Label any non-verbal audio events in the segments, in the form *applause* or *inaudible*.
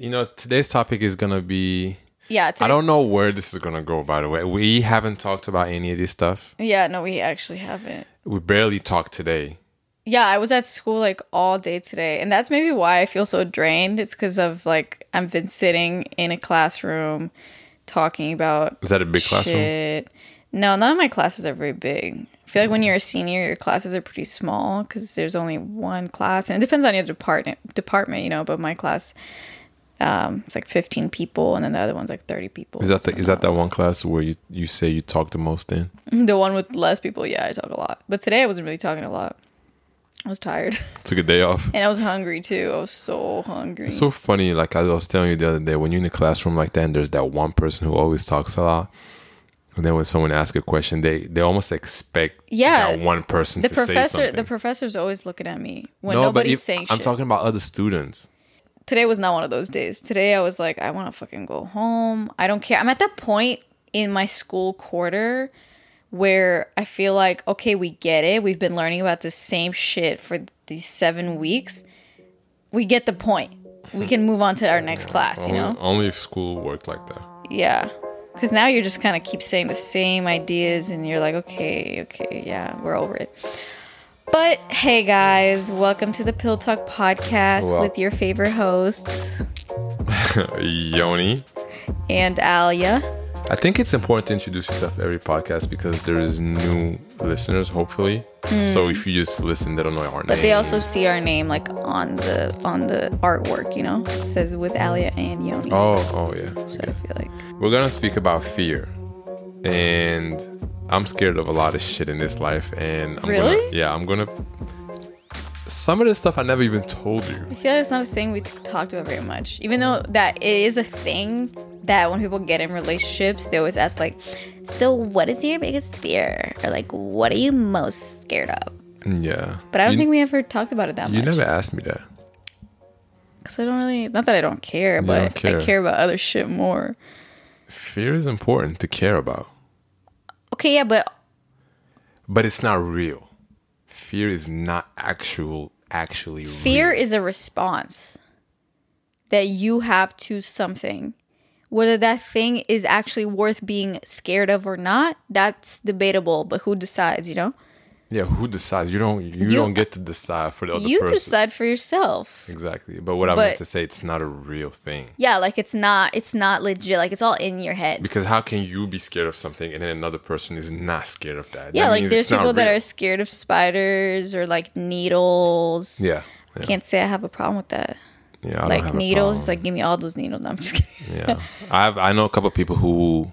you know, today's topic is gonna be. Yeah, I don't know where this is gonna go. By the way, we haven't talked about any of this stuff. Yeah, no, we actually haven't. We barely talked today. Yeah, I was at school like all day today, and that's maybe why I feel so drained. It's because of like I've been sitting in a classroom talking about Is that a big classroom? No, none of my classes are very big. I feel like when you're a senior, your classes are pretty small because there's only one class, and it depends on your department. Department, you know, but my class, um, it's like 15 people, and then the other one's like 30 people. Is that the, is that that one class where you, you say you talk the most in? *laughs* the one with less people? Yeah, I talk a lot, but today I wasn't really talking a lot. I was tired, *laughs* Took a day off. and I was hungry too. I was so hungry. It's so funny. Like I was telling you the other day, when you're in a classroom like that, and there's that one person who always talks a lot. And then when someone asks a question, they they almost expect Yeah. that one person the to say professor, the professor's always looking at me when no, nobody's if- saying I'm shit. talking about other students. Today was not one of those days. Today I was like, I want to fucking go home. I don't care. I'm at that point in my school quarter where I feel like, okay, we get it. We've been learning about the same shit for these seven weeks. We get the point. We can move on to our next class, you know? Only, only if school worked like that. Yeah. Because now you're just kind of keep saying the same ideas and you're like, okay, okay, yeah, we're over it. But hey, guys, welcome to the Pillow Talk podcast Well- with your favorite hosts *laughs* Yoni. and Alia. I think it's important to introduce yourself every podcast because there is new listeners, hopefully. So if you just listen, they don't know our Hmm. But name. they also see our name like on the on the artwork, you know? It says with Alia and Yoni. Oh, oh yeah. So I feel like We're gonna speak about fear, and I'm scared of a lot of shit in this life. And I'm Really? Gonna, yeah, I'm gonna. Some of this stuff I never even told you. I feel like it's not a thing we talked about very much. Even though that it is a thing that when people get in relationships, they always ask like, "So what is your biggest fear?" Or like, "What are you most scared of?" Yeah, But I don't you, think we ever talked about it that you much. You never asked me that. Because I don't really, not that I don't care, but don't care. I care about other shit more. Fear is important to care about, Okay, yeah, but but it's not real. Fear is not actual, actually fear real. is a response that you have to something. Whether that thing is actually worth being scared of or not, that's debatable, but who decides, you know? Yeah, who decides? You don't. You, You- don't get to decide for the other person. you person. decide for yourself. Exactly. But what I meant to say, it's not a real thing. Yeah, like it's not it's not legit. Like it's all in your head. Because how can you be scared of something and then another person is not scared of that? Yeah, That like there's people that are scared of spiders or like needles. Yeah. Yeah. Can't say I have a problem with that. yeah I don't like needles, it's like give me all those needles. No, I'm just kidding. yeah. I've I know a couple of people who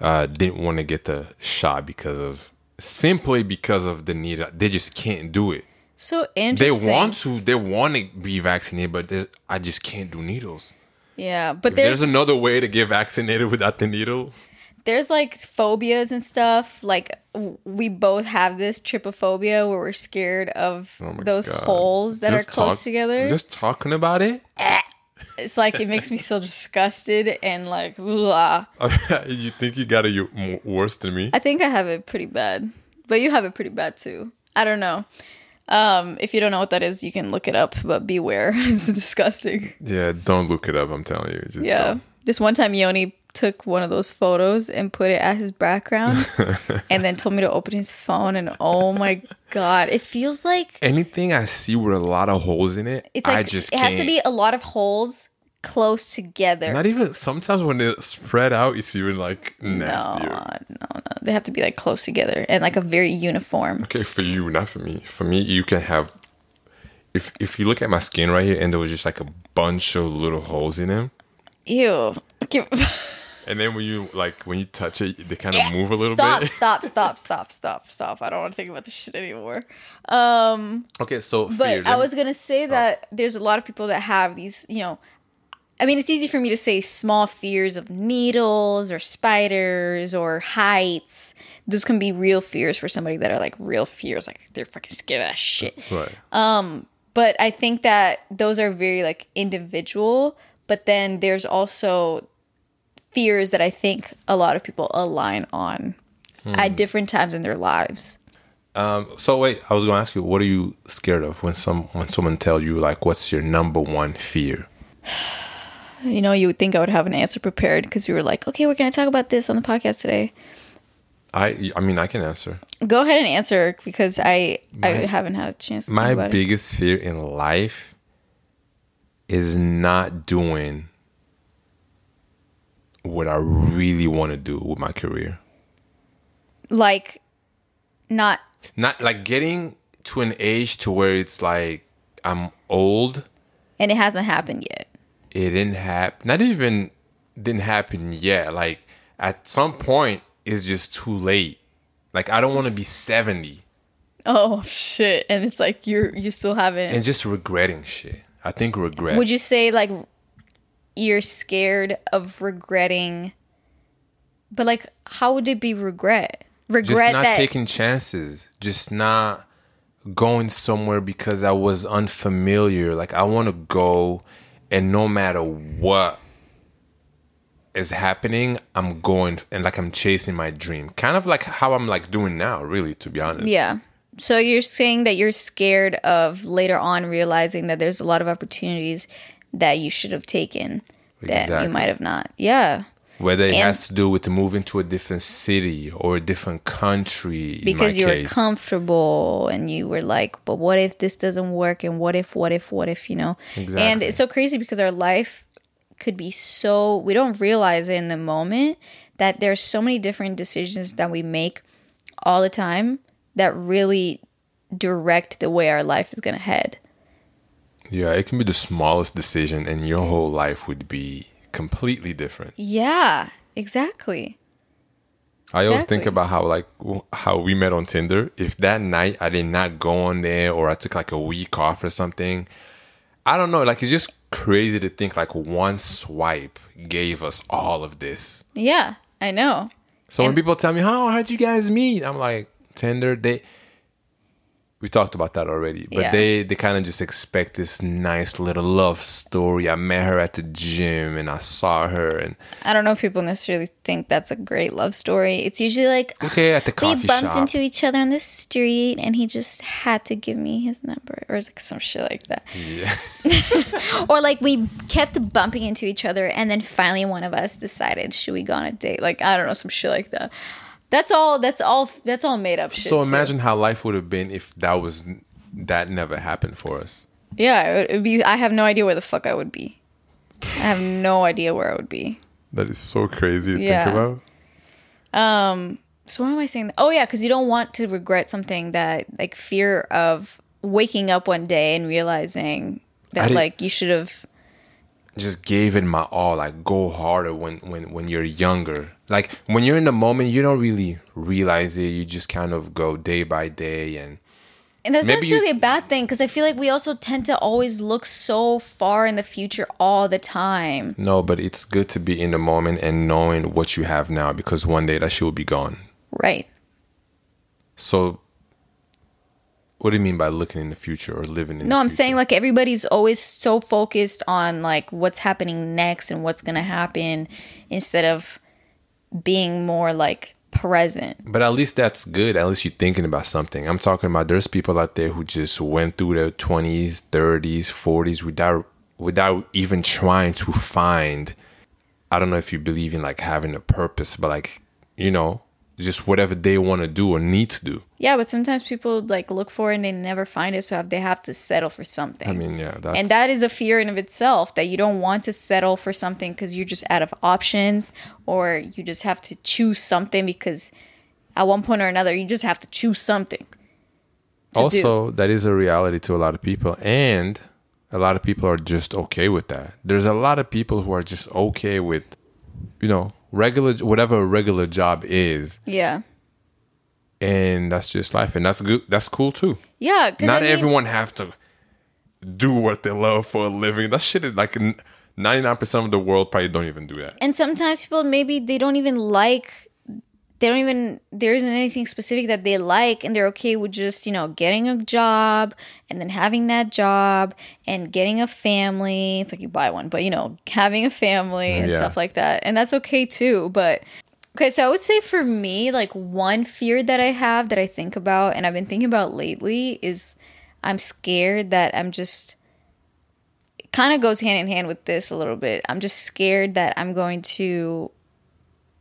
uh, didn't want to get the shot because of simply because of the need. They just can't do it. So They want to. They want to be vaccinated, but I just can't do needles. Yeah, but there's there's another way to get vaccinated without the needle. there's like phobias and stuff. Like we both have this trypophobia where we're scared of Oh those God. holes that Just are close talk- together. Just talking about it. Eh. It's like it makes me so disgusted and like blah. *laughs* you think you got it you- worse than me? I think I have it pretty bad, but you have it pretty bad too. I don't know. Um, if you don't know what that is, you can look it up, but beware. *laughs* it's disgusting. Yeah, don't look it up. I'm telling you. Just Yeah. don't. Just one time, Yoni took one of those photos and put it as his background, *laughs* and then told me to open his phone. And oh my god, it feels like Anything I see with a lot of holes in it, it's like I just it can't. has to be a lot of holes close together. Not even sometimes when they spread out, it's even like nastier. no, no, no. They have to be like close together and like a very uniform. Okay, for you, not for me. For me, you can have. If if you look at my skin right here, and there was just like a bunch of little holes in them, Ew. *laughs* Okay. And then when you like when you touch it, they kind of move a little stop, bit. stop, stop, stop, stop, stop. Stop. I don't want to think about this shit anymore. Um, Okay, so but fear, I was gonna say that there's a lot of people that have these, you know. I mean, it's easy for me to say small fears of needles or spiders or heights. Those can be real fears for somebody that are like real fears, like they're fucking scared of that shit. right. But I think that those are very like individual. But then there's also fears that I think a lot of people align on at different times in their lives. Um, so wait, I was gonna ask you, what are you scared of when some when someone tells you like, what's your number one fear? You know, you would think I would have an answer prepared because we were like, okay, we're going to talk about this on the podcast today. I I mean I can answer. Go ahead and answer because I I haven't had a chance. To My about it. biggest fear in life is not doing what I really want to do with my career. like not Not like getting to an age to where it's like I'm old. and it hasn't happened yet. It didn't happen. Not even didn't happen yet. Like at some point, it's just too late. Like I don't want to be seventy. Oh shit! And it's like you're you still haven't. and just regretting shit. I think regret. Would you say like you're scared of regretting? But like, how would it be regret? just Regret not that taking chances just not going somewhere because i was unfamiliar like i want to go and no matter what is happening i'm going and like i'm chasing my dream kind of like how i'm like doing now really to be honest Yeah. So you're saying that you're scared of later on realizing that there's a lot of opportunities that you should have taken that Exactly. you might have not. Yeah. whether it And- has to do with moving to a different city or a different country Because you my were comfortable and you were like, but what if this doesn't work? And what if, what if, what if, you know? Exactly. And it's so crazy because our life could be so, we don't realize it in the moment that there's so many different decisions that we make all the time that really direct the way our life is going to head. Yeah it can be the smallest decision and your whole life would be completely different Yeah, exactly. I always think about how like how we met on Tinder. If that night I did not go on there or I took like a week off or something, I don't know. Like it's just crazy to think like one swipe gave us all of this. Yeah, I know. So when people tell me, "How how'd you guys meet?" I'm like, Tinder. They we talked about that already, but Yeah. they they kind of just expect this nice little love story. I met her at the gym and I saw her and I don't know if people necessarily think that's a great love story. It's usually like okay at the coffee we bumped shop. into each other on the street and he just had to give me his number or like some shit like that. yeah. *laughs* Or like we kept bumping into each other and then finally one of us decided should we go on a date? Like I don't know some shit like that. That's all that's all that's all made up shit. So too. imagine how life would have been if that was that never happened for us. Yeah, it would, be I have no idea where the fuck I would be. I have no idea where I would be. That is so crazy to Yeah. think about. Um. So why am I saying that? Oh yeah, because you don't want to regret something that like fear of waking up one day and realizing that like you should have Just gave it my all. Like go harder when when when you're younger. Like when you're in the moment, you don't really realize it. You just kind of go day by day and and that's not you- a bad thing because I feel like we also tend to always look so far in the future all the time. no, but it's good to be in the moment and knowing what you have now because one day that shit will be gone. Right. So what do you mean by looking in the future or living in No, I'm future? saying like everybody's always so focused on like what's happening next and what's gonna happen instead of being more like present. But at least that's good. At least you're thinking about something. I'm talking about there's people out there who just went through their 20s, 30s, 40s without without even trying to find I don't know if you believe in like having a purpose, but like, you know, just whatever they want to do or need to do. Yeah, but sometimes people like look for it and they never find it, so they have to settle for something. I mean, yeah, that's and that is a fear in of itself that you don't want to settle for something because you're just out of options, or you just have to choose something because at one point or another you just have to choose something. to do. also that is a reality to a lot of people and a lot of people are just okay with that there's a lot of people who are just okay with you know regular whatever a regular job is. Yeah, and that's just life. And that's good that's cool too. Yeah. Not I mean, everyone have to do what they love for a living. That shit is like 99% of the world probably don't even do that. And sometimes people maybe they don't even like they don't even there isn't anything specific that they like and they're okay with just you know getting a job and then having that job and getting a family it's like you buy one but you know having a family and Yeah. stuff like that and that's okay too but okay so i would say for me like one fear that i have that i think about and i've been thinking about lately is i'm scared that i'm just kind of goes hand in hand with this a little bit. I'm just scared that I'm going to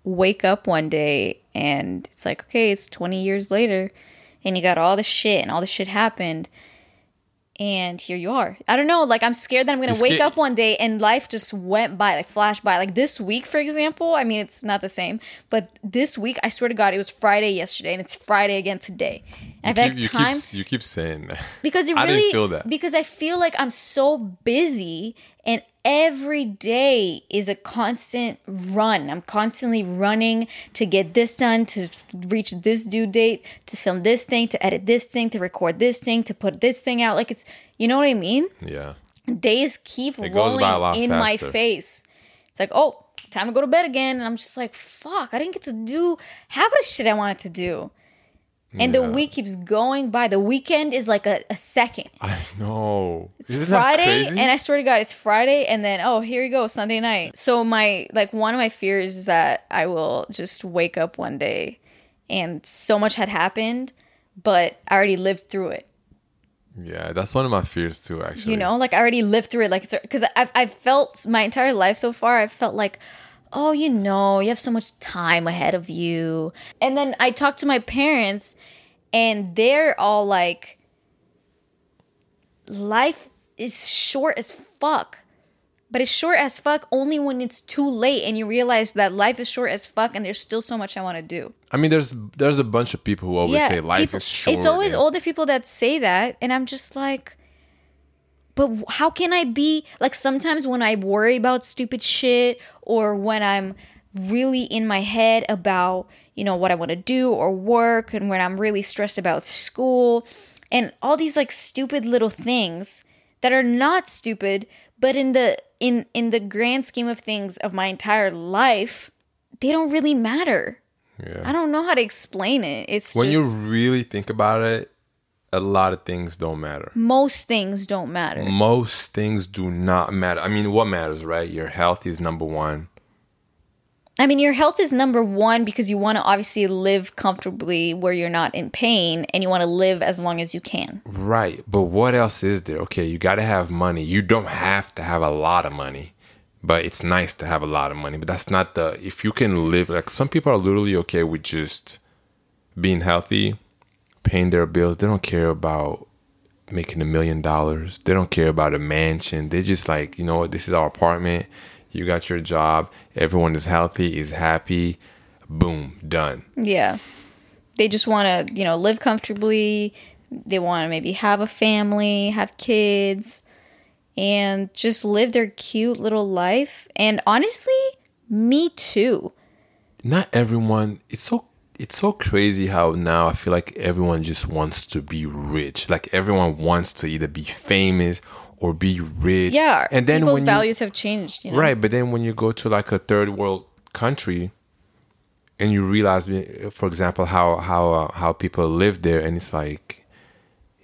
wake up one day and it's like, okay, it's 20 years later and you got all the shit and all the shit happened and here you are. I don't know, like I'm scared that I'm gonna wake up one day and life just went by, like flashed by. Like this week, for example, I mean it's not the same, but this week, I swear to God, it was Friday yesterday and it's Friday again today. And I you, like you time keep you keep saying that because it *laughs* really feel that. because I feel like I'm so busy and every day is a constant run. I'm constantly running to get this done, to reach this due date, to film this thing, to edit this thing, to record this thing, to put this thing out. Like it's you know what I mean? Yeah. Days keep It rolling by a lot in my face. It's like, oh, time to go to bed again. And I'm just like, fuck, I didn't get to do half of the shit I wanted to do. And the week keeps going by. The weekend is like a, a second. I know. It's Isn't Friday, crazy? and I swear to God, it's Friday, and then oh, here you go, Sunday night. So my like one of my fears is that I will just wake up one day, and so much had happened, but I already lived through it. yeah, that's one of my fears too. Actually, You know, like I already lived through it. Like it's because I've I've felt my entire life so far. I've felt like. Oh, you know, you have so much time ahead of you. And then I talked to my parents, and they're all like, life is short as fuck. But it's short as fuck only when it's too late and you realize that life is short as fuck and there's still so much I want to do. I mean, there's there's a bunch of people who always say life people- is short. It's always and- older people that say that, and I'm just like, but how can I be like? Sometimes when I worry about stupid shit, or when I'm really in my head about you know what I want to do or work, and when I'm really stressed about school, and all these like stupid little things that are not stupid, but in the in in the grand scheme of things of my entire life, they don't really matter. Yeah. I don't know how to explain it. It's when just you really think about it, a lot of things don't matter. most things don't matter. Most things do not matter. I mean, what matters, right? Your health is number one. I mean, your health is number one because you want to obviously live comfortably where you're not in pain and you want to live as long as you can. Right. But what else is there? Okay, you got to have money. You don't have to have a lot of money, but it's nice to have a lot of money. But that's not the, if you can live, like some people are literally okay with just being healthy, paying their bills. They don't care about making a million dollars. They don't care about a mansion. They just like, you know what, this is our apartment. You got your job. Everyone is healthy, is happy. Boom, done. Yeah. They just want to, you know, live comfortably. They want to maybe have a family, have kids, and just live their cute little life. And honestly, me too. not everyone it's so it's so crazy how now I feel like everyone just wants to be rich. Like everyone wants to either be famous or be rich. Yeah. And then people's when you, values have changed. You know? Right, but then when you go to like a third world country and you realize for example how how uh, how people live there and it's like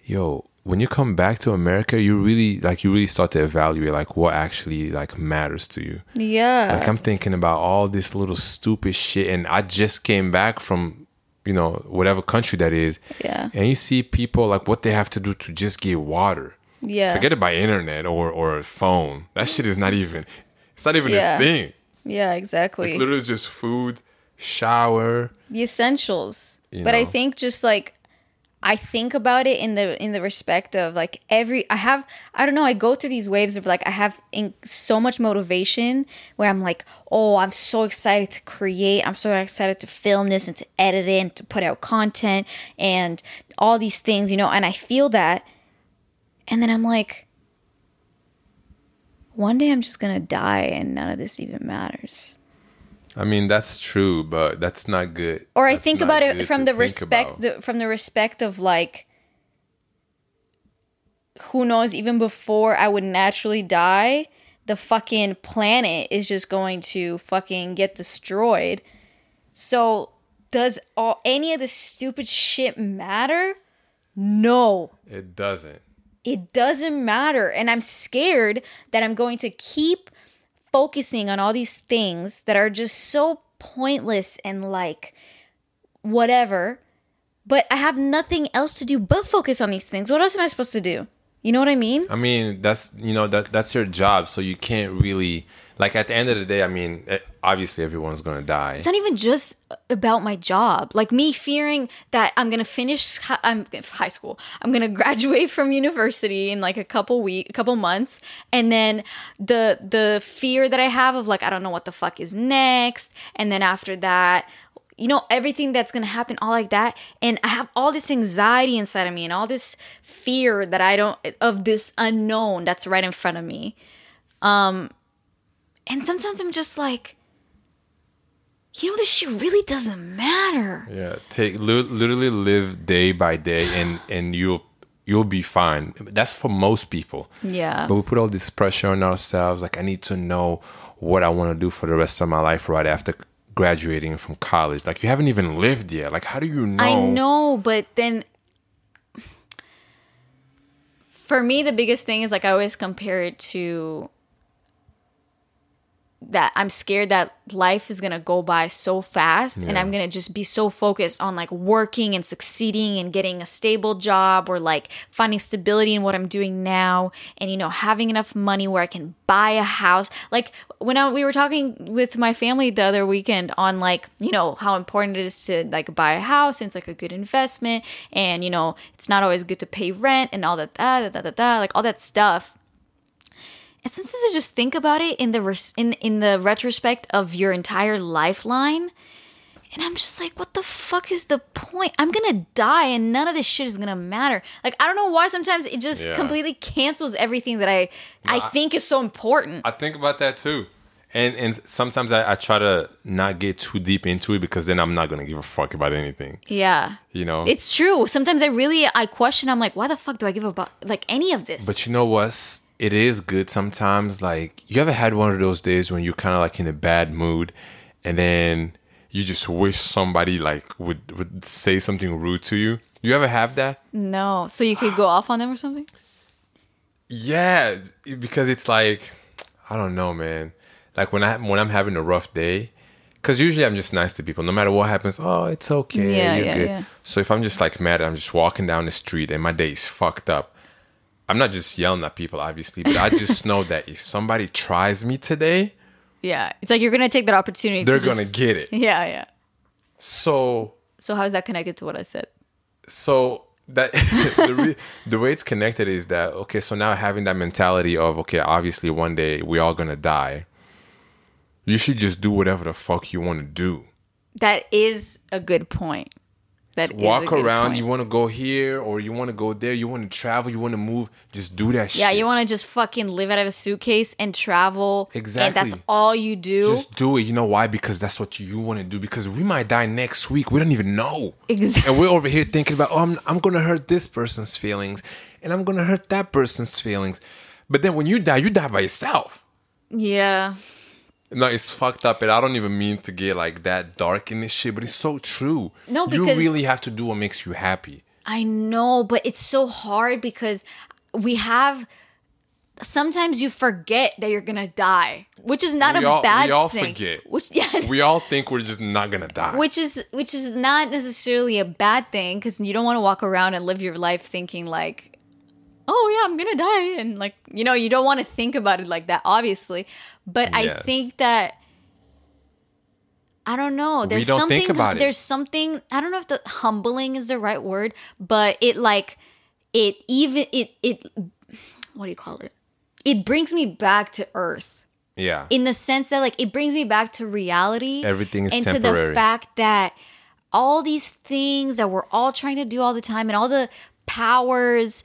yo, when you come back to America, you really like you really start to evaluate like what actually like matters to you. Yeah. Like I'm thinking about all this little stupid shit, and I just came back from, you know, whatever country that is. Yeah. And you see people like what they have to do to just get water. yeah. Forget it by internet or or a phone. That shit is not even. It's not even Yeah. a thing. yeah, exactly. It's literally just food, shower. the essentials You but i think just like i think about it in the in the respect of like every i have i don't know i go through these waves of like i have in, so much motivation where i'm like oh i'm so excited to create. I'm so excited to film this and to edit it and to put out content and all these things you know and i feel that. And then i'm like one day i'm just gonna die and none of this even matters I mean that's true, but that's not good. or I That's think about it from the respect the, from the respect of like who knows even before I would naturally die the fucking planet is just going to fucking get destroyed so does all any of this stupid shit matter no It doesn't. it doesn't matter. And I'm scared that I'm going to keep focusing on all these things that are just so pointless and like whatever. But I have nothing else to do but focus on these things. What else am I supposed to do? You know what I mean? I mean, that's you know that that's your job, so you can't really like at the end of the day. I mean, eh, obviously everyone's gonna die. It's not even just about my job. Like me fearing that I'm gonna finish. I'm high school. I'm gonna *laughs* graduate from university in like a couple week, a couple months, and then the the fear that I have of like I don't know what the fuck is next, and then after that. You know, everything that's gonna happen, all like that. And I have all this anxiety inside of me and all this fear that I don't, of this unknown that's right in front of me. Um, and sometimes I'm just like, you know, this shit really doesn't matter. Yeah, take literally live day by day, and and you'll you'll be fine. That's for most people. Yeah. But we put all this pressure on ourselves. Like I need to know what I want to do for the rest of my life right after graduating from college. Like you haven't even lived yet. Like how do you know? I know, but then for me, the biggest thing is like I always compare it to that I'm scared that life is gonna go by so fast and I'm gonna just be so focused on like working and succeeding and getting a stable job or like finding stability in what I'm doing now and you know having enough money where I can buy a house. Like when I, we were talking with my family the other weekend on like you know how important it is to like buy a house and it's like a good investment and you know it's not always good to pay rent and all that da, da, da, da, da, like all that stuff. And sometimes I just think about it in the res- in in the retrospect of your entire lifeline, and I'm just like, what the fuck is the point? I'm gonna die, and none of this shit is gonna matter. Like I don't know why sometimes it just Yeah. completely cancels everything that I I think is so important. I think about that too. And and sometimes I, I try to not get too deep into it because then I'm not gonna give a fuck about anything. yeah. You know. It's true. Sometimes I really I question. I'm like, why the fuck do I give about like any of this? But you know what? It is good sometimes. Like, you ever had one of those days when you're kind of like in a bad mood, and then you just wish somebody like would would say something rude to you. You ever have that? no, so you could go off on them or something. Yeah, because it's like I don't know, man. Like when I when I'm having a rough day, because usually I'm just nice to people. No matter what happens, oh, it's okay. Yeah, you're yeah, good. yeah. So if I'm just like mad, I'm just walking down the street and my day is fucked up. I'm not just yelling at people, obviously, but I just *laughs* know that if somebody tries me today, Yeah, it's like you're gonna take that opportunity. they're to gonna just, get it. *laughs* Yeah, yeah. So So how is that connected to what I said? so that *laughs* the, re- the way it's connected is that okay so now having that mentality of okay obviously one day we all gonna die you should just do whatever the fuck you want to do That is a good point. That walk around point. you want to go here or you want to go there you want to travel you want to move just do that shit yeah, you want to just fucking live out of a suitcase and travel. Exactly. And that's all you do. just do it you know why because that's what you want to do because we might die next week we don't even know Exactly. and we're over here thinking about oh I'm, I'm gonna hurt this person's feelings and i'm gonna hurt that person's feelings but then when you die you die by yourself yeah. No it's fucked up and i don't even mean to get like that dark in this shit but it's so true No, because you really have to do what makes you happy I know, but it's so hard because we have. Sometimes you forget that you're gonna die, which is not we a all, bad we all thing. forget Which *laughs* yeah, we all think we're just not gonna die which is which is not necessarily a bad thing because you don't want to walk around and live your life thinking like oh yeah i'm gonna die and like you know you don't want to think about it like that obviously. But i think that i don't know there's don't something think about it. there's something i don't know if the humbling is the right word but it like it even it it what do you call it? It brings me back to earth. Yeah. In the sense that like it brings me back to reality Everything is and to the fact that all these things that we're all trying to do all the time and all the powers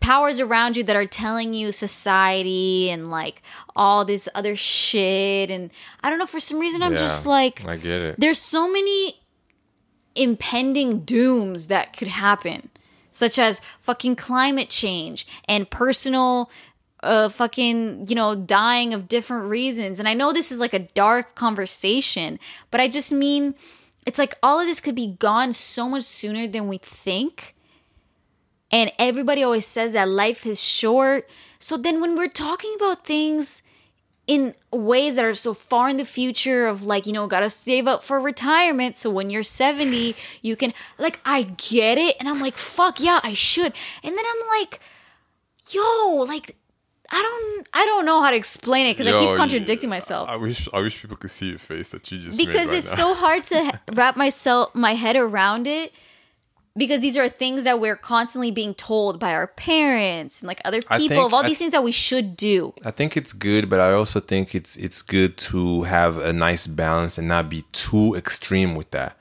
powers around you that are telling you society and like all this other shit. And i don't know for some reason i'm Yeah, just like i get it. there's so many impending dooms that could happen such as fucking climate change and personal uh fucking you know dying of different reasons. And i know this is like a dark conversation but i just mean it's like all of this could be gone so much sooner than we think and everybody always says that life is short. So then when we're talking about things in ways that are so far in the future of like you know gotta save up for retirement. So when you're 70 you can like i get it. And i'm like fuck yeah i should. And then i'm like yo, like I don't I don't know how to explain it because I keep contradicting myself. I wish I wish people could see your face that you just because right it's now. so hard to *laughs* wrap myself my head around it because these are things that we're constantly being told by our parents and like other people think- of all these things that we should do. I think it's good, but I also think it's it's good to have a nice balance and not be too extreme with that.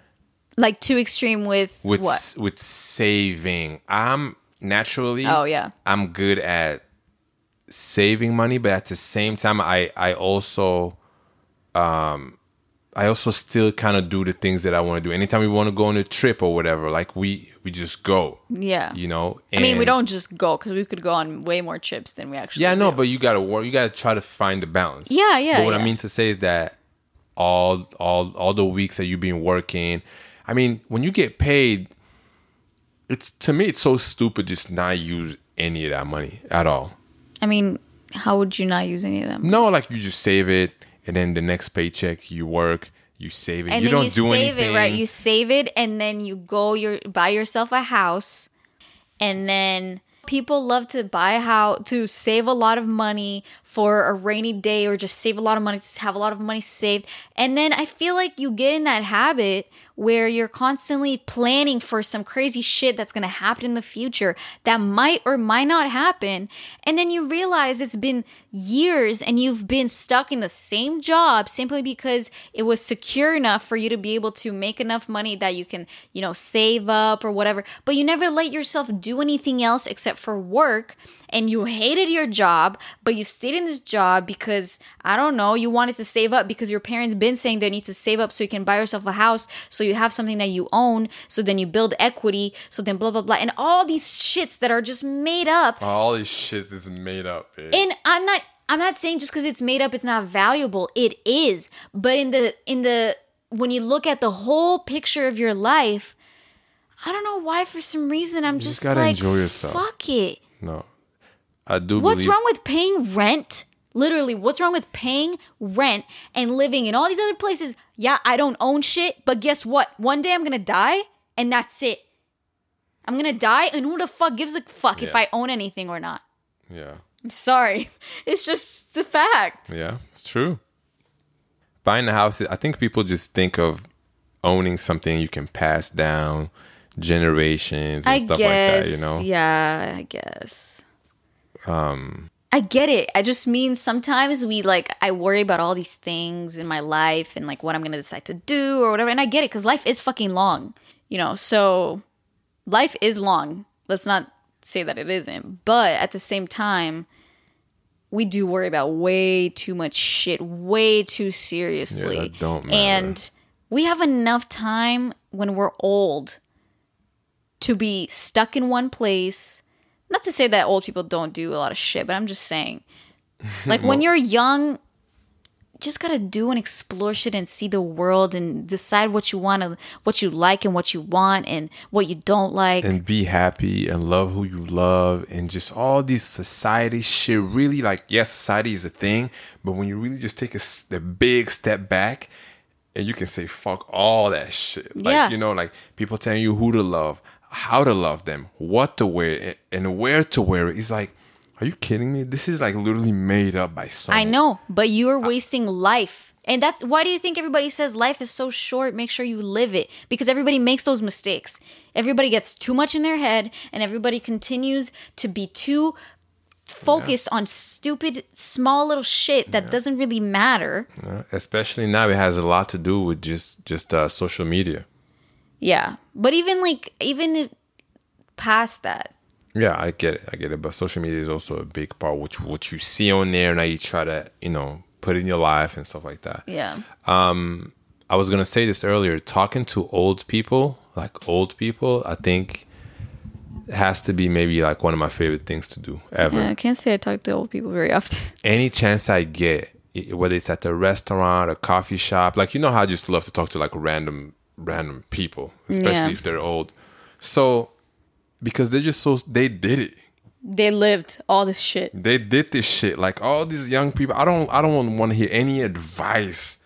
Like too extreme with, With what? with saving, I'm naturally Oh, yeah. I'm good at saving money, but at the same time, I I also um I also still kind of do the things that I want to do. Anytime we want to go on a trip or whatever, like we we just go. Yeah. You know. I mean, we don't just go because we could go on way more trips than we actually Yeah, know, do. but you gotta work. You gotta try to find the balance. Yeah, yeah, But what I mean to say is that all all all the weeks that you've been working, I mean, when you get paid, it's to me it's so stupid just not use any of that money at all. I mean, how would you not use any of them? No, like you just save it, and then the next paycheck you work, you save it. and you then don't you do save anything. it right you save it and then you go your buy yourself a house and then people love to buy a house to save a lot of money for a rainy day or just save a lot of money to have a lot of money saved and then i feel like you get in that habit where you're constantly planning for some crazy shit that's to happen in the future that might or might not happen and then you realize it's been years and you've been stuck in the same job simply because it was secure enough for you to be able to make enough money that you can, you know, save up or whatever. But you never let yourself do anything else except for work and you hated your job, but you stayed in this job because I don't know, you wanted to save up because your parents been saying they need to save up so you can buy yourself a house, so you have something that you own, so then you build equity, so then blah blah blah. And all these shits that are just made up all these shits is made up. eh? and i'm not i'm not saying just because it's made up it's not valuable it is but in the in the when you look at the whole picture of your life i don't know why for some reason i'm just, just gotta like enjoy yourself. fuck it no, I do. what's believe, wrong with paying rent literally what's wrong with paying rent and living in all these other places yeah i don't own shit but guess what one day i'm gonna die and that's it i'm gonna die and who the fuck gives a fuck if i own anything or not Yeah. i'm sorry *laughs* it's just the fact Yeah, it's true. Buying a house, I think people just think of owning something you can pass down generations and I stuff guess. like that, you know? Yeah, I guess. Um I get it. I just mean sometimes we like I worry about all these things in my life and like what I'm going to decide to do or whatever and I get it cuz life is fucking long. You know, so life is long. Let's not say that it isn't. But at the same time, we do worry about way too much shit way too seriously. Yeah, don't matter. And we have enough time when we're old to be stuck in one place. Not to say that old people don't do a lot of shit, but I'm just saying. *laughs* Like when you're young, just gotta do and explore shit and see the world and decide what you want to, what you like and what you want and what you don't like. and be happy and love who you love and just all these society shit really like yes society is a thing but when you really just take a, a big step back and you can say fuck all that shit like Yeah. you know like people telling you who to love how to love them what to wear and where to wear it it's like are you kidding me this is like literally made up by someone I know, but you're wasting life. And that's why do you think everybody says life is so short? Make sure you live it because everybody makes those mistakes. Everybody gets too much in their head and everybody continues to be too focused on stupid small little shit that doesn't really matter. Uh, especially now it has a lot to do with just just uh, social media Yeah. But even like even past that, Yeah, I get it. I get it. But social media is also a big part. Which what you see on there, now you try to you know put in your life and stuff like that. yeah. Um I was gonna say this earlier. Talking to old people, like old people, I think has to be maybe like one of my favorite things to do ever. Yeah, I can't say I talk to old people very often. *laughs* Any chance I get, whether it's at a restaurant, a coffee shop, like you know how I just love to talk to like random random people, especially Yeah. if they're old. So because they're just so they did it. They lived all this shit. they did this shit like all these young people i don't i don't want to hear any advice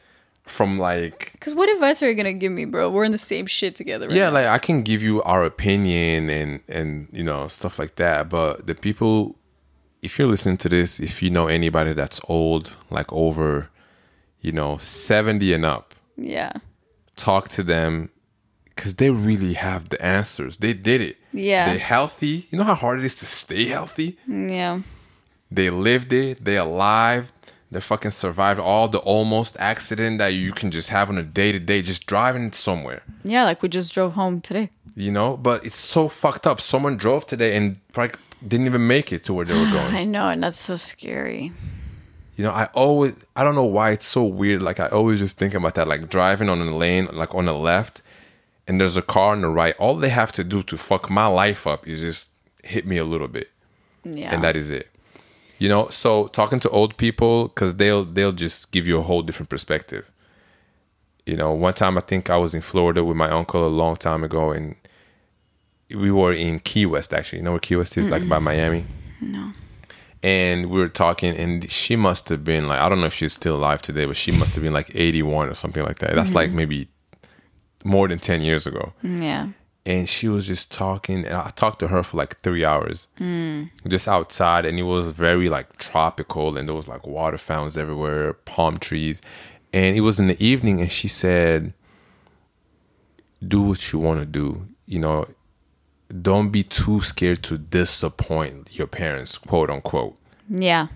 from like Cause what advice are you gonna give me, bro? We're in the same shit together. Right yeah now. like i can give you our opinion and and you know stuff like that but the people if you're listening to this, if you know anybody that's old, like over, you know, 70 and up, Yeah. Talk to them because they really have the answers. They did it. Yeah. They're healthy. You know how hard it is to stay healthy? Yeah. They lived it. They alive. They fucking survived all the almost accident that you can just have on a day to day, just driving somewhere. Yeah, like we just drove home today. You know, but it's so fucked up. Someone drove today and like didn't even make it to where they were *sighs* going. I know, and that's so scary. You know, I always I don't know why it's so weird. Like I always just think about that, like driving on a lane, like on the left, and there's a car on the right. All they have to do to fuck my life up is just hit me a little bit, Yeah. and that is it. You know, so talking to old people because they'll they'll just give you a whole different perspective. You know, one time I think I was in Florida with my uncle a long time ago, and we were in Key West. Actually, you know where Key West is, like by Miami no. And we were talking and she must have been like i don't know if she's still alive today but she must have been like 81 or something like that. That's like mm-hmm. maybe more than 10 years ago. Mm, yeah. and she was just talking and i talked to her for like three hours. Mm. Just outside and it was very like tropical and there was like water fountains everywhere palm trees. And it was in the evening and she said do what you want to do you know don't be too scared to disappoint your parents quote unquote. Yeah.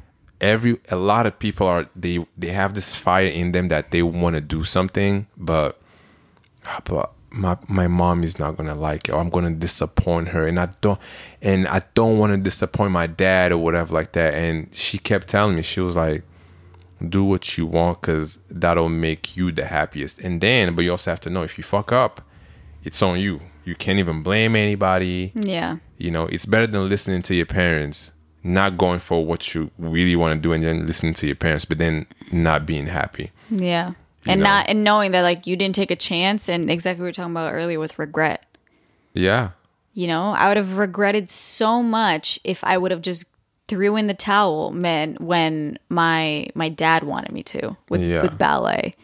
every a lot of people are they they have this fire in them that they want to do something but but my my mom is not gonna like it or i'm gonna disappoint her and i don't and i don't want to disappoint my dad or whatever like that and she kept telling me she was like do what you want because that'll make you the happiest. And then but you also have to know if you fuck up it's on you you can't even blame anybody Yeah. you know, it's better than listening to your parents, not going for what you really want to do, and then listening to your parents, but then not being happy. Yeah. And know? not and knowing that like you didn't take a chance and exactly what we were talking about earlier with regret. Yeah, You know, I would have regretted so much if I would have just threw in the towel man when my my dad wanted me to with Yeah. with ballet.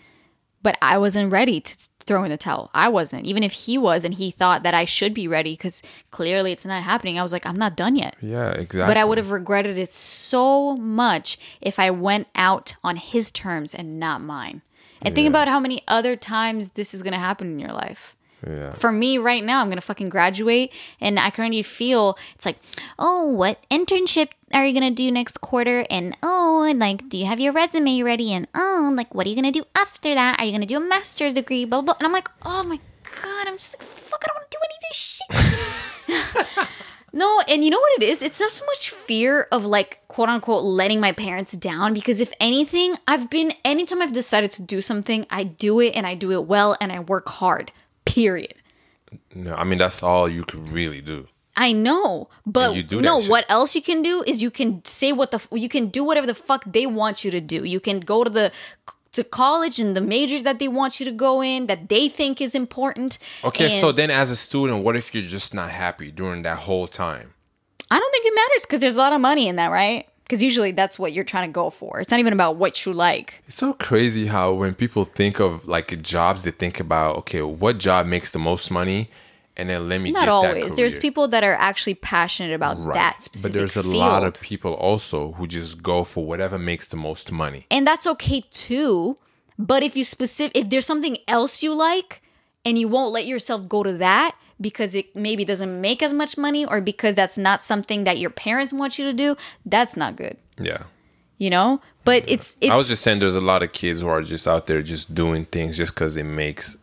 But I wasn't ready to throw in the towel. I wasn't. Even if he was and he thought that I should be ready cuz clearly it's not happening. I was like I'm not done yet. yeah, exactly. But I would have regretted it so much if I went out on his terms and not mine. And think about how many other times this is going to happen in your life. Yeah. For me right now, I'm to fucking graduate and I currently feel it's like, oh, what internship are you to do next quarter? And oh, and like, do you have your resume ready? And oh, like, what are you to do after that? Are you to do a master's degree? Blah, blah, blah. And I'm like, oh my God, I'm just like, fuck, I don't want to do any of this shit. *laughs* No, and you know what it is? It's not so much fear of like quote unquote letting my parents down because if anything, I've been anytime I've decided to do something, I do it and I do it well and I work hard. Period. no, I mean that's all you could really do. I know, but you do no. What else you can do is you can say what the you can do whatever the fuck they want you to do. You can go to the to college and the major that they want you to go in that they think is important. Okay, so then as a student, what if you're just not happy during that whole time? I don't think it matters because there's a lot of money in that, right? Because usually that's what you're trying to go for. It's not even about what you like. It's so crazy how when people think of like jobs, they think about okay, what job makes the most money, and then let me Not get that always. There's people that are actually passionate about Right. that specific But there's a field. lot of people also who just go for whatever makes the most money. and that's okay too. But if you specific, if there's something else you like, and you won't let yourself go to that because it maybe doesn't make as much money, or because that's not something that your parents want you to do, that's not good. Yeah. You know. But it's it's I was just saying there's a lot of kids who are just out there just doing things just because it makes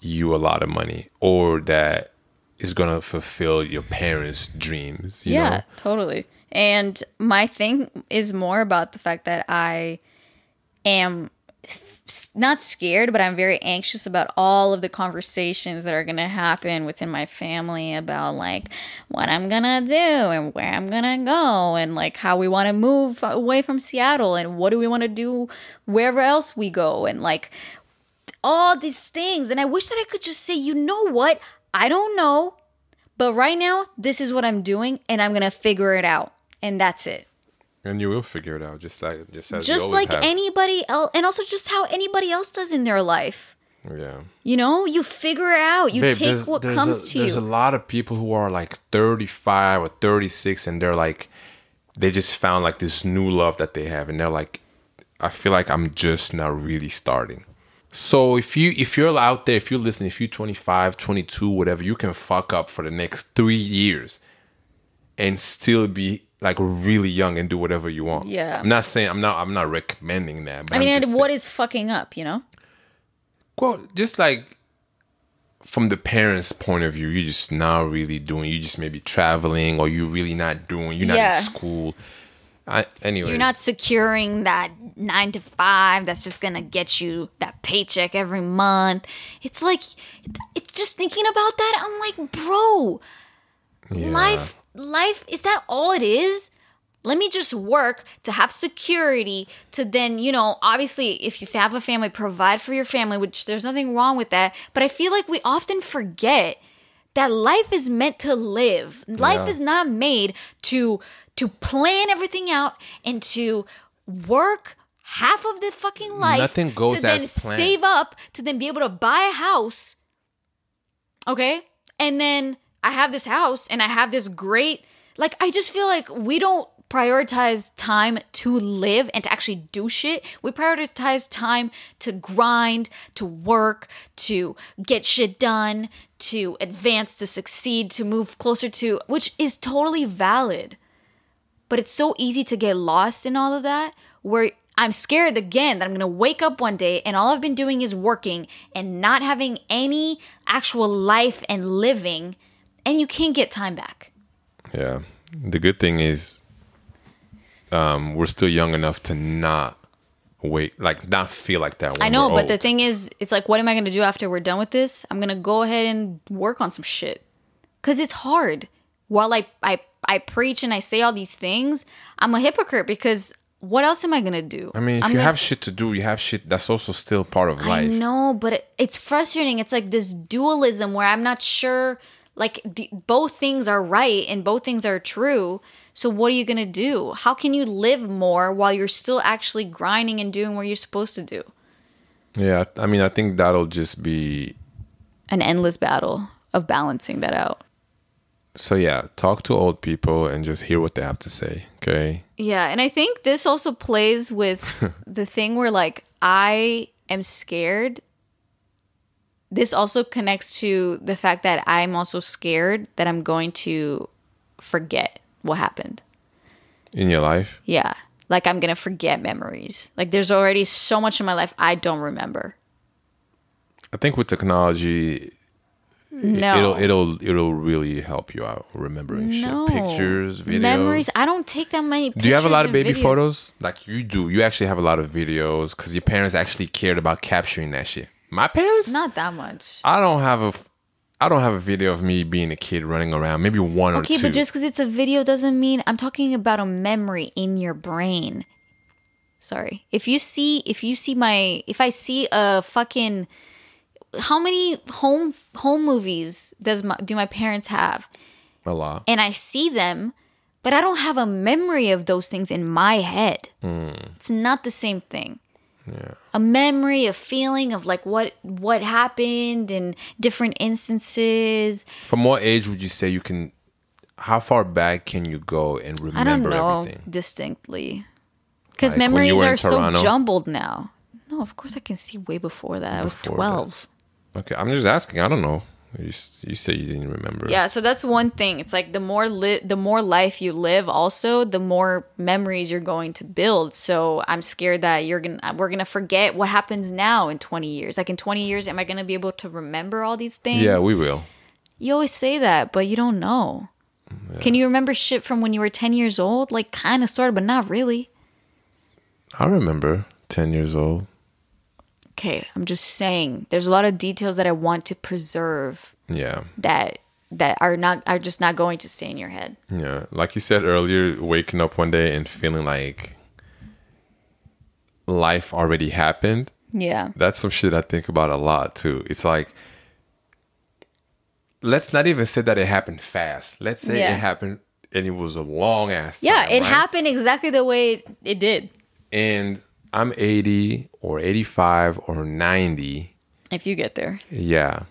you a lot of money or that is gonna fulfill your parents' dreams. You yeah, know? totally. And my thing is more about the fact that I am not scared, but I'm very anxious about all of the conversations that are going to happen within my family about like what I'm going to do and where I'm going to go and like how we want to move away from Seattle and what do we want to do wherever else we go and like all these things. And I wish that I could just say, you know what? I don't know. But right now, this is what I'm doing, and I'm gonna figure it out, and that's it. And you will figure it out, just like just as Just always like have. anybody else, and also just how anybody else does in their life. Yeah. You know, you figure it out. You Babe, take there's- what there's comes a, to There's you. There's a lot of people who are like 35 or 36 and they're like they just found like this new love that they have and they're like I feel like I'm just now really starting. So if you if you're out there, if you're listening, if you're 25, 22, whatever, you can fuck up for the next 3 years and still be like really young and do whatever you want. Yeah. I'm not saying I'm not I'm not recommending that. But I mean, and what saying- is fucking up, you know? well, just like from the parents' point of view, you're just not really doing. You just maybe traveling, or you're really not doing. You're not Yeah. in school. Anyway, You're not securing that nine to five that's just gonna get you that paycheck every month. It's like, it's just thinking about that. I'm like, bro, life, life, is that all it is? Let me just work to have security to then, you know, obviously, if you have a family, provide for your family, which there's nothing wrong with that. But I feel like we often forget that life is meant to live. Life Yeah. is not made to to plan everything out and to work half of the fucking life Nothing goes to then as planned. save up to then be able to buy a house okay and then i have this house and i have this great like i just feel like we don't prioritize time to live and to actually do shit. We prioritize time to grind to work to get shit done to advance to succeed to move closer to which is totally valid. But it's so easy to get lost in all of that where I'm scared again that I'm to wake up one day and all I've been doing is working and not having any actual life and living and you can't get time back. Yeah. The good thing is, um, we're still young enough to not wait, like not feel like that. I know, but the thing is it's like what am I going to do after we're done with this? I'm going to go ahead and work on some shit. Cuz it's hard. While I I I preach and I say all these things, I'm a hypocrite because what else am I going to do? I mean, if I'm you gonna- have shit to do, you have shit. That's also still part of life. I know, but it, it's frustrating. It's like this dualism where I'm not sure, like, the, both things are right and both things are true. So, what are you going to do? How can you live more while you're still actually grinding and doing what you're supposed to do? Yeah, I mean, I think that'll just be An endless battle of balancing that out. so. Yeah, talk to old people and just hear what they have to say. Okay. Yeah, and I think this also plays with *laughs* the thing where like I am scared. This also connects to the fact that I'm also scared that I'm going to forget what happened. In your life, Yeah. Like I'm going to forget memories. Like there's already so much in my life I don't remember. I think with technology, No. it'll it'll it'll really help you out remembering no. shit, pictures, videos. Memories. I don't take that many pictures. Do you have a lot of baby videos. photos? Like you do. You actually have a lot of videos because your parents actually cared about capturing that shit. My parents, Not that much. I don't have a, I don't have a video of me being a kid running around. Maybe one or two. Okay, but just because it's a video doesn't mean I'm talking about a memory in your brain. Sorry. If you see, if you see my, if I see a fucking, how many home home movies does my do my parents have? a lot. And I see them, but I don't have a memory of those things in my head. Hmm. It's not the same thing. A memory, a feeling of like what what happened in different instances. From what age would you say you can? How far back can you go and I don't remember know everything? distinctly because Like memories are so jumbled now. No, of course I can see way before that. I was Before that. twelve. Okay, I'm just asking. I don't know. You, you say you didn't remember. Yeah, so that's one thing. It's like the more li- the more life you live, also the more memories you're going to build. So I'm scared that you're gonna we're gonna forget what happens now in 20 years. Like in 20 years, am I gonna be able to remember all these things? Yeah, we will. You always say that, but you don't know. Can you remember shit from when you were 10 years old? Like kind of, sort of, but not really. I remember. Ten years old. Okay, I'm just saying. There's a lot of details that I want to preserve Yeah. that that are not are just not going to stay in your head. Yeah, like you said earlier, waking up one day and feeling like life already happened. Yeah. That's some shit I think about a lot too. It's like, let's not even say that it happened fast. Let's say Yeah. it happened and it was a long ass. Yeah, time, it right? happened exactly the way it, it did. And I'm 80 or 85 or 90. If you get there. Yeah.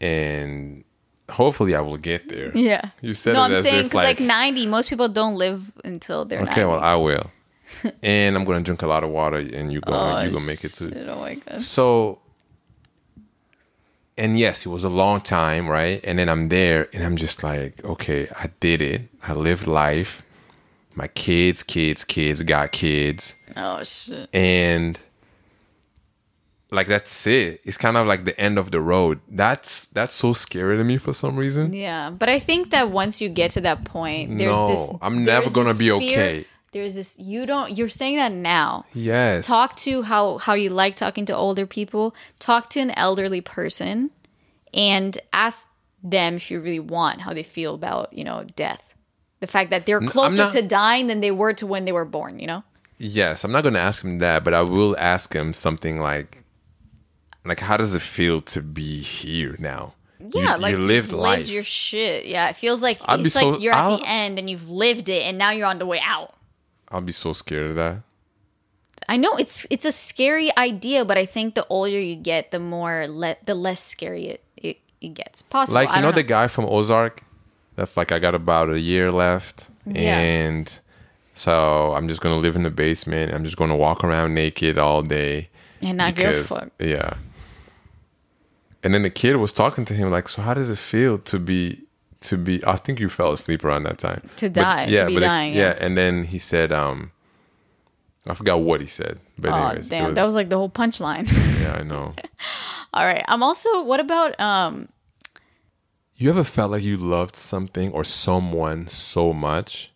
And hopefully I will get there. Yeah. You said no, I'm saying because like, like- 90, most people don't live until they're 90. Okay, well I will. *laughs* and I'm gonna drink a lot of water, and you gonna Oh, you gonna make it shit, Oh my god. So, and yes, it was a long time, right? And then I'm there, and I'm just like, okay, I did it. I lived life. My kids, kids, kids got kids, Oh shit. and like that's it. It's kind of like the end of the road. That's that's so scary to me for some reason. Yeah, but I think that once you get to that point, there's No, this. I'm never gonna be fear- okay. There's this. You don't. You're saying that now. Yes. Talk to how how you like talking to older people. Talk to an elderly person, and ask them if you really want how they feel about you know death. The fact that they're closer not- to dying than they were to when they were born. You know. Yes, I'm not gonna ask him that, but I will ask him something like, like, how does it feel to be here now? You- Yeah, like you lived you've life. your shit. Yeah, it feels like I'd it's so- like you're at I'll- the end and you've lived it, and now you're on the way out. I'll be so scared of that. I know it's it's a scary idea, but I think the older you get, the more le- the less scary it, it, it gets. Possible. Like you know don't the guy from Ozark. That's like I got about a year left, Yeah. and so I'm just gonna live in the basement. I'm just gonna walk around naked all day. and not give a fuck. Yeah. And then the kid was talking to him like, "So how does it feel to be to be?" I think you fell asleep around that time. To But- die, to yeah, be but it- yeah. yeah. And then he said, um, I forgot what he said, but Oh anyways, damn, was- that was like the whole punchline. yeah, I know. *laughs* All right, I'm also. What about um? You ever felt like you loved something or someone so much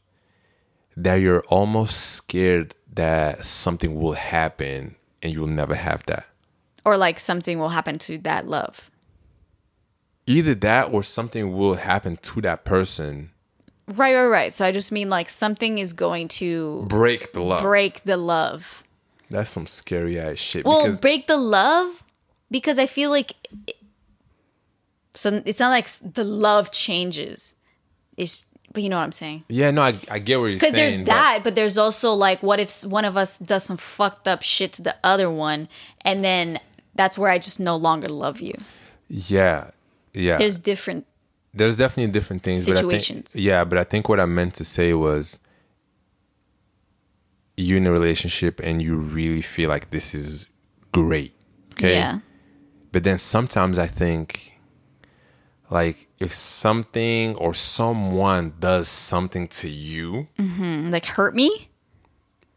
that you're almost scared that something will happen and you'll never have that? Or like something will happen to that love. Either that or something will happen to that person, Right, right, right. So I just mean like something is going to break the love. break the love. That's some scary ass shit. Well, break the love because I feel like so it's not like the love changes. It's but you know what I'm saying. yeah, no, I, I get what you're saying. Because there's but- that, but there's also like, what if one of us does some fucked up shit to the other one, and then that's where I just no longer love you. Yeah, yeah. There's different. there's definitely different things. Situations. But think, yeah, but I think what I meant to say was you're in a relationship and you really feel like this is great. Okay. Yeah. But then sometimes I think like if something or someone does something to you, Mm, Like hurt me.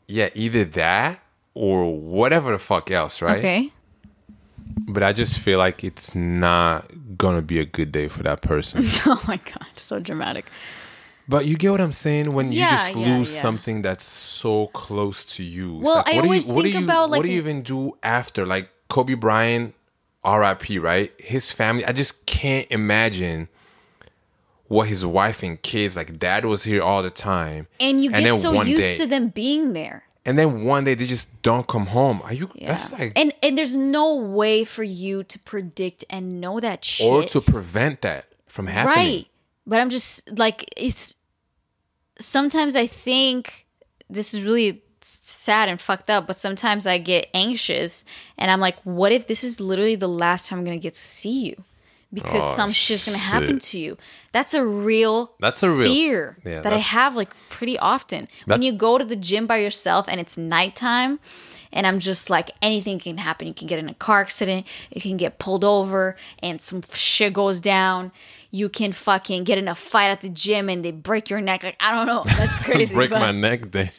yeah, either that or whatever the fuck else, right? Okay. But I just feel like it's not gonna be a good day for that person. *laughs* Oh my god, so dramatic. But you get what I'm saying when you just yeah, lose yeah. something that's so close to you. Well, like, I always you, what think do you, about, like- what do you even do after? Like Kobe Bryant, R.I.P. Right? His family. I just can't imagine what his wife and kids like. Dad was here all the time, And you get then so used day- to them being there. and then one day they just don't come home. Are you? That's like and and there's no way for you to predict and know that shit. or to prevent that from happening. Right. But I'm just like it's sometimes I think this is really sad and fucked up, but sometimes I get anxious and I'm like, what if this is literally the last time I'm gonna get to see you? Because Oh, some shit's gonna happen to you. That's a real That's a real- fear Yeah, that I have like pretty often. when you go to the gym by yourself and it's nighttime and I'm just like anything can happen. You can get in a car accident, you can get pulled over and some shit goes down. You can fucking get in a fight at the gym and they break your neck. Like I don't know. That's *laughs* crazy. Break but, my neck, damn.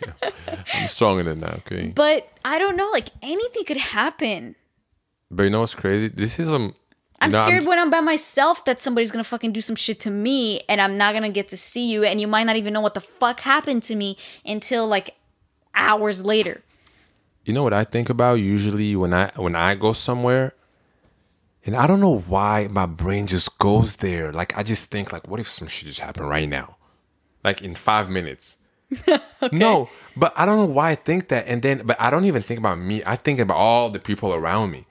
I'm stronger than that. Okay. but I don't know. Like anything could happen. But you know what's crazy? This is um. I'm know, scared when I'm by myself that somebody's gonna fucking do some shit to me and I'm not gonna get to see you and you might not even know what the fuck happened to me until like hours later. you know what I think about usually when I when I go somewhere, and I don't know why my brain just goes there. Like I just think like, what if some shit just happened right now, like in five minutes? *laughs* No, but I don't know why I think that. And then, but I don't even think about me. I think about all the people around me.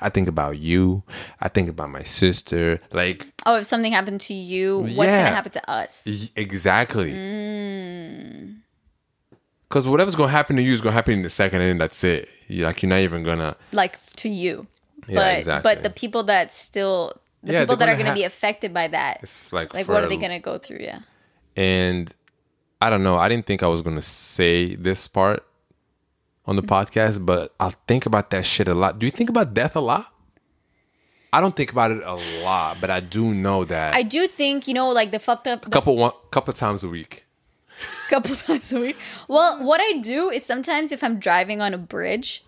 I think about you. I think about my sister. Like Oh, if something happened to you, what's Yeah. gonna happen to us? exactly. Mm. Because whatever's gonna happen to you is gonna happen in the second, and then that's it. You like you're not even gonna. Like to you. Yeah, but exactly. but the people that still the Yeah, people that are going to be affected by that. It's like Like, what are they going to go through? Yeah. And I don't know. I didn't think I was gonna say this part on the mm-hmm. podcast, but I think about that shit a lot. Do you think about death a lot? I don't think about it a lot, but I do know that I do think, you know, like the fucked up, a couple one couple times a week. couple *laughs* times a week. Well, what I do is sometimes if I'm driving on a bridge,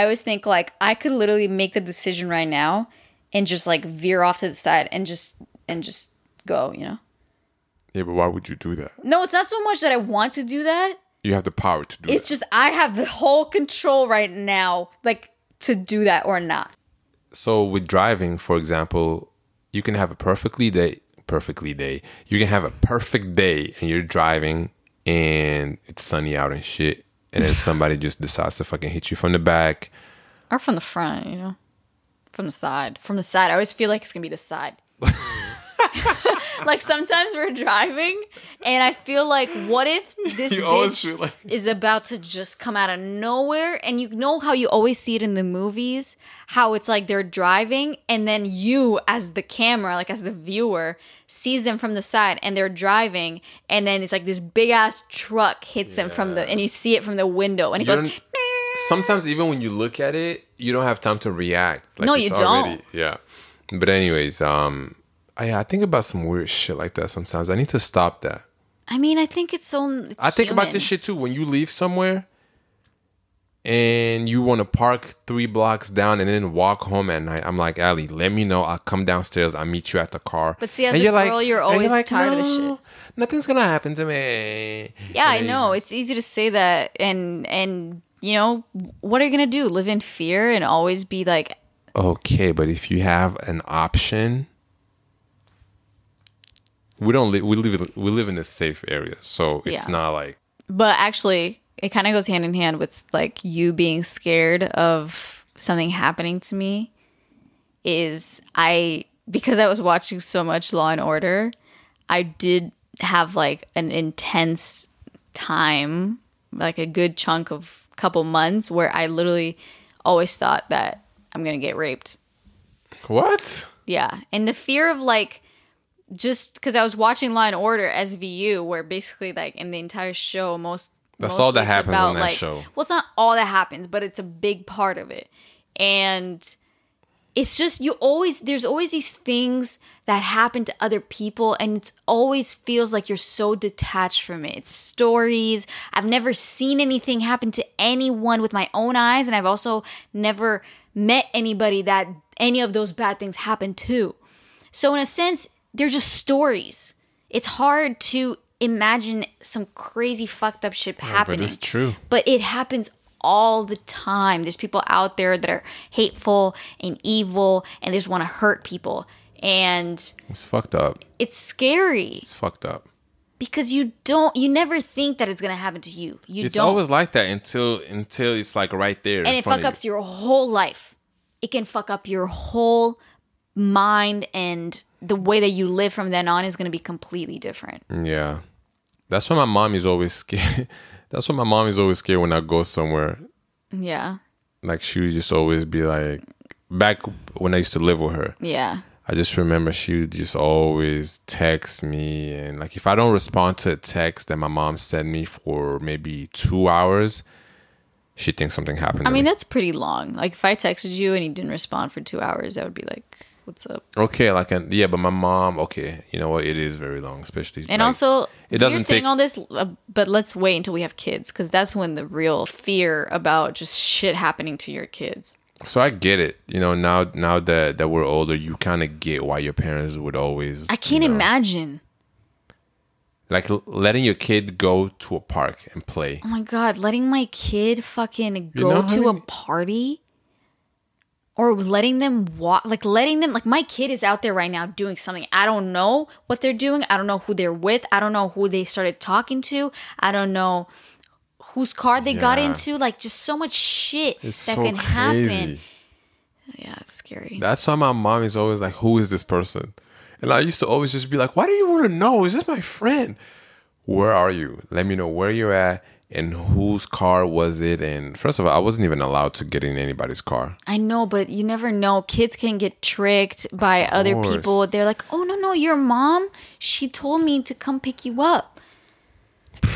I always think like I could literally make the decision right now and just like veer off to the side and just and just go, you know. Yeah, but why would you do that? No, it's not so much that I want to do that. You have the power to do It's that. just I have the whole control right now like to do that or not. so with driving, for example, you can have a perfectly day perfectly day. You can have a perfect day and you're driving and it's sunny out and shit. And then somebody just decides to fucking hit you from the back. Or from the front, you know. From the side. From the side. I always feel like it's gonna be the side. *laughs* *laughs* like sometimes we're driving and I feel like what if this *laughs* You bitch like *laughs* is about to just come out of nowhere and you know how you always see it in the movies how it's like they're driving and then you as the camera like as the viewer sees them from the side and they're driving and then it's like this big ass truck hits them from the and you see it from the window and it goes sometimes even when you look at it, you don't have time to react. Like No, you don't. already- yeah. But anyways, um, I, I think about some weird shit like that sometimes. I need to stop that. I mean I think it's so it's I think about this shit too. When you leave somewhere and you want to park three blocks down and then walk home at night, I'm like, Ali, let me know. I'll come downstairs. I'll meet you at the car. But see, as And a you're girl, you're and always tired of this "No, shit." Nothing's gonna happen to me. Yeah, I know. It's easy to say that and and you know, what are you going to do? Live in fear and always be like Okay, but if you have an option, we don't live. We live. We live in a safe area, so it's Yeah. not like but actually it kind of goes hand in hand with like you being scared of something happening to me is I because I was watching so much Law and Order, I did have like an intense time, like a good chunk of couple months where I literally always thought that I'm going to get raped. what? Yeah. And the fear of like just because I was watching Law and Order SVU, where basically like in the entire show, most That's all that happens on that show. Well, it's not all that happens, but it's a big part of it. And it's just you always there's always these things that happen to other people and it always feels like you're so detached from it. It's stories. I've never seen anything happen to anyone with my own eyes and I've also never met anybody that any of those bad things happened to. So in a sense, they're just stories. It's hard to imagine some crazy fucked up shit happening. But it's true. But it happens all the time. There's people out there that are hateful and evil and they just want to hurt people. And It's fucked up. it's scary It's fucked up. because you don't you never think that it's gonna happen to you. You It's don't always like that until until it's like right there. and it fuck ups your whole life. It can fuck up your whole mind and the way that you live from then on is gonna be completely different. Yeah, that's why my mom is always scared. *laughs* that's why my mom is always scared when I go somewhere. Yeah. Like she would just always be like, back when I used to live with her. Yeah. I just remember she would just always text me, and like if I don't respond to a text that my mom sent me for maybe two hours, she thinks something happened. I to mean me. that's pretty long. Like if I texted you and you didn't respond for two hours, that would be like, What's up? okay, like an, yeah, but my mom, okay, you know what? It is very long, especially. And like, also, it you're doesn't saying take- all this, uh, but let's wait until we have kids because that's when the real fear about just shit happening to your kids. So I get it. You know, now now that that we're older, you kind of get why your parents would always. I can't you know, imagine. Like letting your kid go to a park and play. Oh my god, letting my kid fucking go know how to a party or letting them walk like letting them like my kid is out there right now doing something. I don't know what they're doing. I don't know who they're with. I don't know who they started talking to. I don't know whose car they got into. Like just so much shit It's that so can crazy. happen. Yeah, it's scary. That's why my mom is always like, "Who is this person?" And I used to always just be like, "Why do you want to know? Is this my friend? Where are you? Let me know where you're at, and whose car was it and first of all i wasn't even allowed to get in anybody's car I know, but you never know. Kids can get tricked by other people. They're like, "Oh no, no, your mom, she told me to come pick you up." *sighs*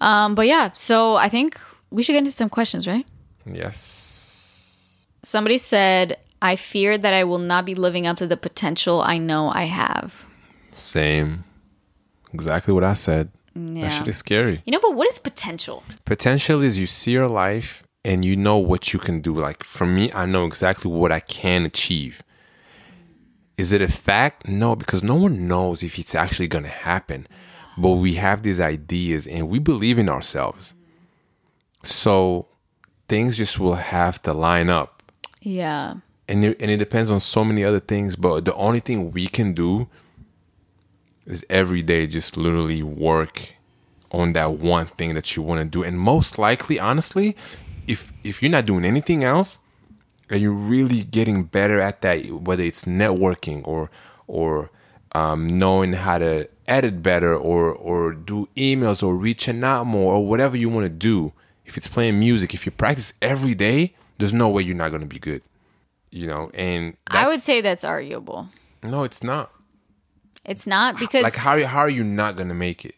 Um, but yeah, so I think we should get into some questions, right? yes Somebody said, I fear that I will not be living up to the potential I know I have. same exactly what i said Yeah. that shit is scary. You know, but what is potential? potential is you see your life and you know what you can do. Like for me i know exactly what i can achieve. Is it a fact? No because no one knows if it's actually going to happen. But we have these ideas and we believe in ourselves. So things just will have to line up. Yeah. and it, and it depends on so many other things but the only thing we can do is every day just literally work on that one thing that you want to do. And most likely honestly if if you're not doing anything else and you're really getting better at that whether it's networking or or um, knowing how to edit better or or do emails or reaching out more or whatever you want to do if it's playing music if you practice every day there's no way you're not going to be good you know? And I would say that's arguable. no it's not It's not because like how how are you not going to make it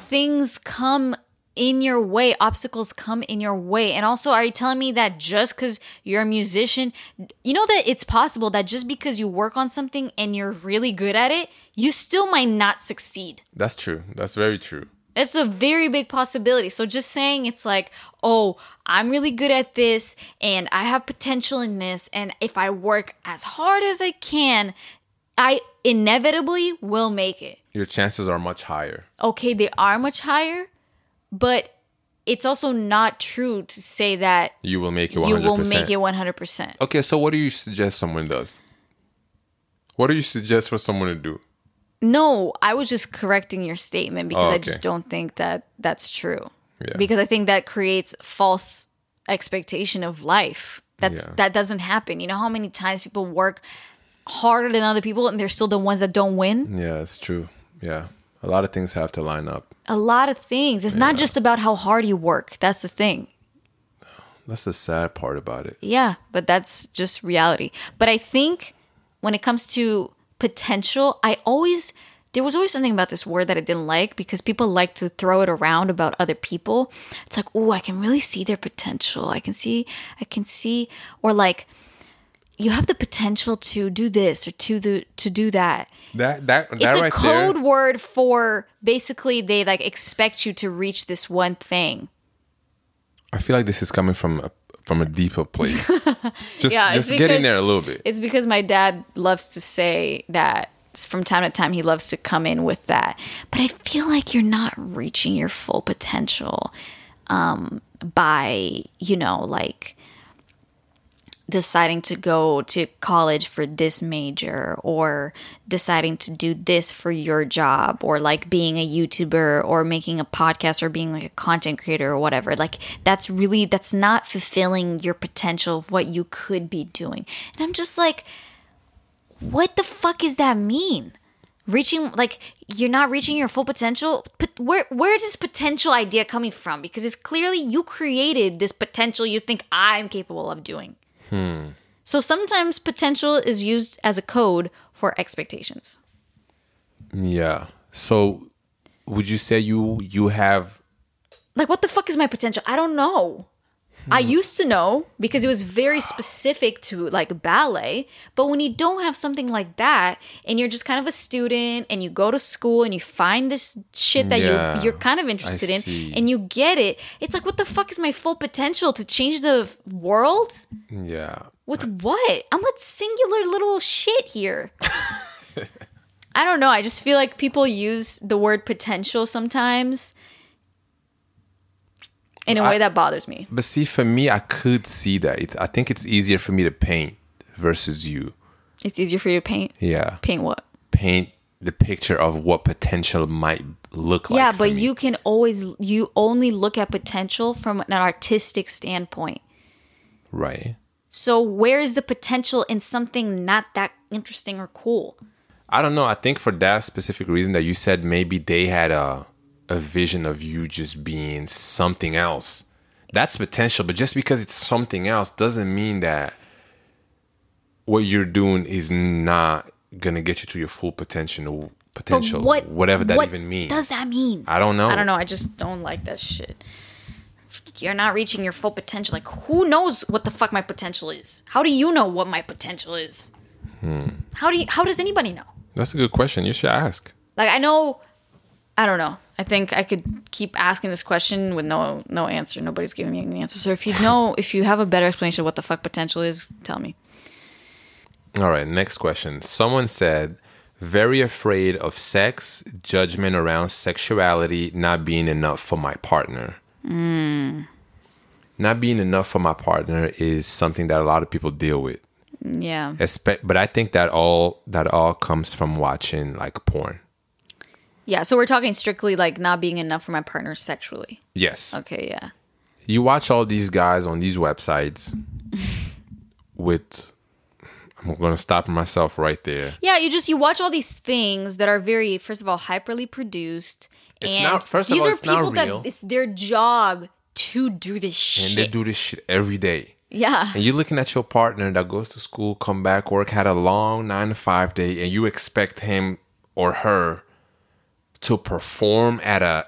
Things come in your way, obstacles come in your way. And also, are you telling me that just because you're a musician, you know that it's possible that just because you work on something and you're really good at it, you still might not succeed? that's true that's very true It's a very big possibility. So just saying it's like, oh, I'm really good at this and I have potential in this. And if I work as hard as I can, I inevitably will make it. your chances are much higher Okay, they are much higher, but it's also not true to say that you will make it 100%. you will make it 100%. Okay, so what do you suggest someone does? What do you suggest for someone to do? no, I was just correcting your statement because Oh, I just don't think that that's true. Yeah. Because I think that creates false expectation of life. That's Yeah. that doesn't happen. You know how many times people work harder than other people and they're still the ones that don't win? Yeah, it's true. Yeah. A lot of things have to line up. A lot of things. It's not just about how hard you work. That's the thing. That's the sad part about it. Yeah, but that's just reality. But I think when it comes to potential, I always there was always something about this word that I didn't like because people like to throw it around about other people. It's like, oh, I can really see their potential. I can see, I can see, or like, you have the potential to do this or to the to do that. That that that It's a right code there. word for basically they like expect you to reach this one thing. I feel like this is coming from a, from a deeper place. *laughs* just Yeah, just get in there a little bit. It's because my dad loves to say that from time to time he loves to come in with that. but I feel like you're not reaching your full potential um, by, you know, like deciding to go to college for this major or deciding to do this for your job or like being a YouTuber or making a podcast or being like a content creator or whatever. Like that's really that's not fulfilling your potential of what you could be doing. And I'm just like what the fuck does that mean? reaching like you're not reaching your full potential but where where is this potential idea coming from because it's clearly you created this potential you think i'm capable of doing So sometimes potential is used as a code for expectations. Yeah. So would you say you you have like what the fuck is my potential i don't know I mm. used to know because it was very specific to like ballet, but when you don't have something like that and you're just kind of a student and you go to school and you find this shit that Yeah, you you're kind of interested in see. and you get it, it's like what the fuck is my full potential to change the world? yeah. With what? I'm a singular little shit here. *laughs* I don't know. I just feel like people use the word potential sometimes in a way that bothers me. But see for me I could see that. It, I think it's easier for me to paint versus you. It's easier for you to paint. Yeah. Paint what? Paint the picture of what potential might look like. yeah, but me. you can always you only look at potential from an artistic standpoint. right. So where is the potential in something not that interesting or cool? I don't know. I think for that specific reason that you said maybe they had a a vision of you just being something else. That's potential, but just because it's something else doesn't mean that what you're doing is not gonna get you to your full potential. Potential, what whatever that what even means. does that mean? I don't know. I don't know. I just don't like that shit. You're not reaching your full potential. Like, who knows what the fuck my potential is? How do you know what my potential is? Hmm. How do you? How does anybody know? That's a good question. You should ask. Like, I know. I don't know. I think I could keep asking this question with no no answer. Nobody's giving me an answer. So if you know, if you have a better explanation of what the fuck potential is, tell me. All right, next question. Someone said, very afraid of sex, judgment around sexuality not being enough for my partner. Hmm. Not being enough for my partner is something that a lot of people deal with. Yeah. Espe- but I think that all that all comes from watching like porn. Yeah. So we're talking strictly like not being enough for my partner sexually. Yes. Okay. Yeah. You watch all these guys on these websites *laughs* with I'm going to stop myself right there. Yeah, you just you watch all these things that are very, first of all, hyperly produced. It's and not- first of these all, are people real. that it's their job to do this shit. And they do this shit every day. yeah, and you're looking at your partner that goes to school, come back, work, had a long nine to five day, and you expect him or her to perform at a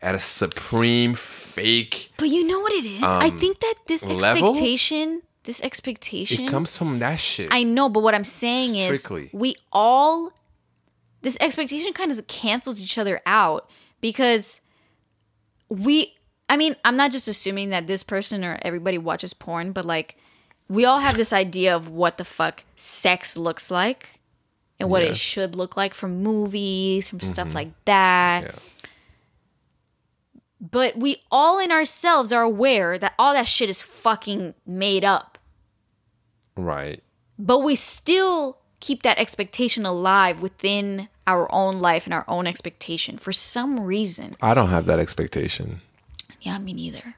at a supreme fake. but you know what it is? I think that this Um, level? expectation, this expectation, It comes from that shit. I know, but what I'm saying Strictly. is we all this expectation kind of cancels each other out because we I mean, I'm not just assuming that this person or everybody watches porn, but like we all have this idea of what the fuck sex looks like and what Yeah. it should look like from movies, from stuff mm-hmm. like that. Yeah. But we all in ourselves are aware that all that shit is fucking made up. right. but we still keep that expectation alive within our own life and our own expectation for some reason. I don't have that expectation. Yeah, me neither.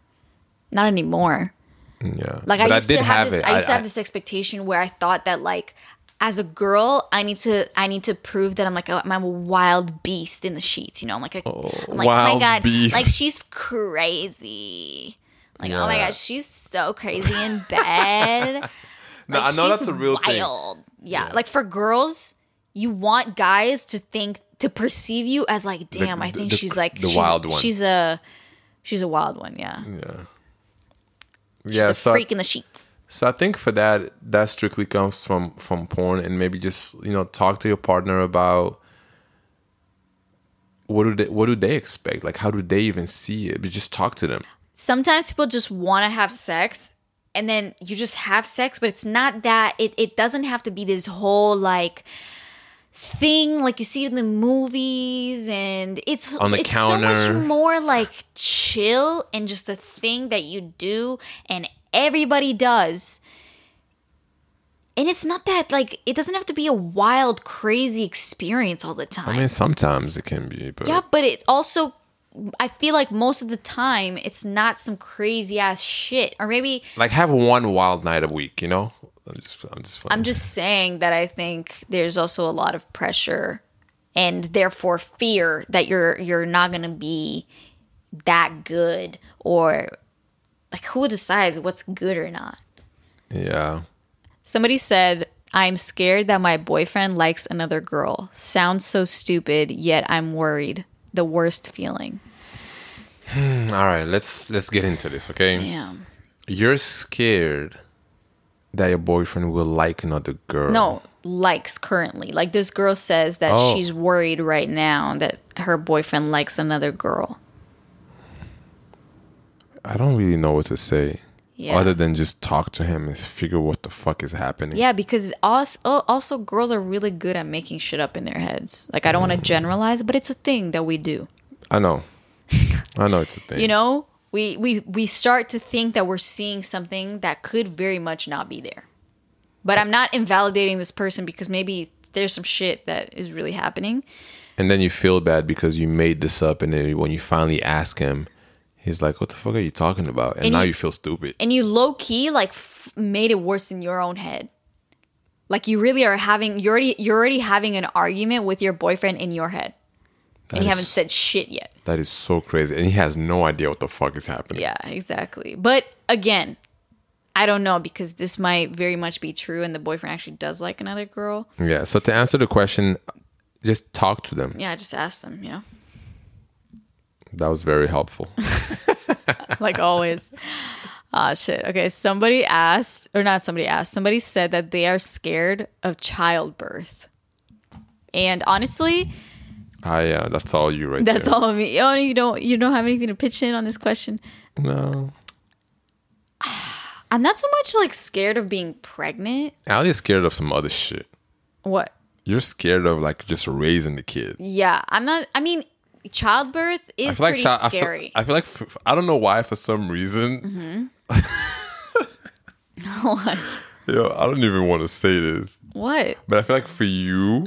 Not anymore. Mm, yeah. Like But I used to have this. it. I used to I- have this expectation where I thought that like as a girl, I need to I need to prove that I'm like a, I'm a wild beast in the sheets. You know, I'm like a, I'm like oh my wild god, beast. like she's crazy. Like oh my Yeah. gosh, she's so crazy in bed. *laughs* No, Like, I know that's a real thing. wild. Yeah. like for girls, you want guys to think to perceive you as like, damn, I think the- she's like the she's, wild one. She's a she's a wild one. Yeah, she's Yeah. a So freak in the sheets. So I think for that, that strictly comes from from porn, and maybe just you know talk to your partner about what do they what do they expect? Like how do they even see it? But just talk to them. Sometimes people just want to have sex. And then you just have sex, but it's not that. It, it doesn't have to be this whole like thing like you see it in the movies and it's On the it's so much more like chill and just a thing that you do and everybody does. And it's not that like it doesn't have to be a wild crazy experience all the time I mean, sometimes it can be, but yeah but it also i feel like most of the time it's not some crazy ass shit. Or maybe like have one wild night a week. You know, I'm just I'm just I'm just saying that I think there's also a lot of pressure and therefore fear that you're you're not going to be that good or like who decides what's good or not. yeah. Somebody said I'm scared that my boyfriend likes another girl. Sounds so stupid, yet I'm worried. The worst feeling. Hmm, all right, let's let's get into this. Okay, Damn. you're scared that your boyfriend will like another girl. No, likes currently. Like this girl says that Oh. she's worried right now that her boyfriend likes another girl. I don't really know what to say. Yeah. Other than just talk to him and figure what the fuck is happening. Yeah, because also, also girls are really good at making shit up in their heads. Like I don't want to mm. generalize, but it's a thing that we do. I know. *laughs* I know it's a thing. You know, we we we start to think that we're seeing something that could very much not be there. But I'm not invalidating this person because maybe there's some shit that is really happening. And then you feel bad because you made this up, and then when you finally ask him, he's like, "What the fuck are you talking about?" And, And now you- you feel stupid. and you low key like f- made it worse in your own head. Like you really are having you're already you're already having an argument with your boyfriend in your head. and you haven't said shit yet. That is so crazy. And he has no idea what the fuck is happening. Yeah, exactly. But again, I don't know because this might very much be true, and the boyfriend actually does like another girl. Yeah. So to answer the question, just talk to them. Yeah, just ask them, you know, That was very helpful. *laughs* *laughs* like always. Ah, shit. Okay, somebody asked, or not somebody asked, somebody said that they are scared of childbirth. And honestly, I uh, that's all you right that's there. all of me. Oh, you don't, you don't have anything to pitch in on this question. No. *sighs* I'm not so much like scared of being pregnant. Allie's scared of some other shit. What? You're scared of like just raising the kid. Yeah, I'm not. I mean, childbirth is like pretty child- I feel- scary. I feel, like f- I don't know why for some reason. Mm-hmm. *laughs* what? Yo, I don't even want to say this, What? but I feel like for you,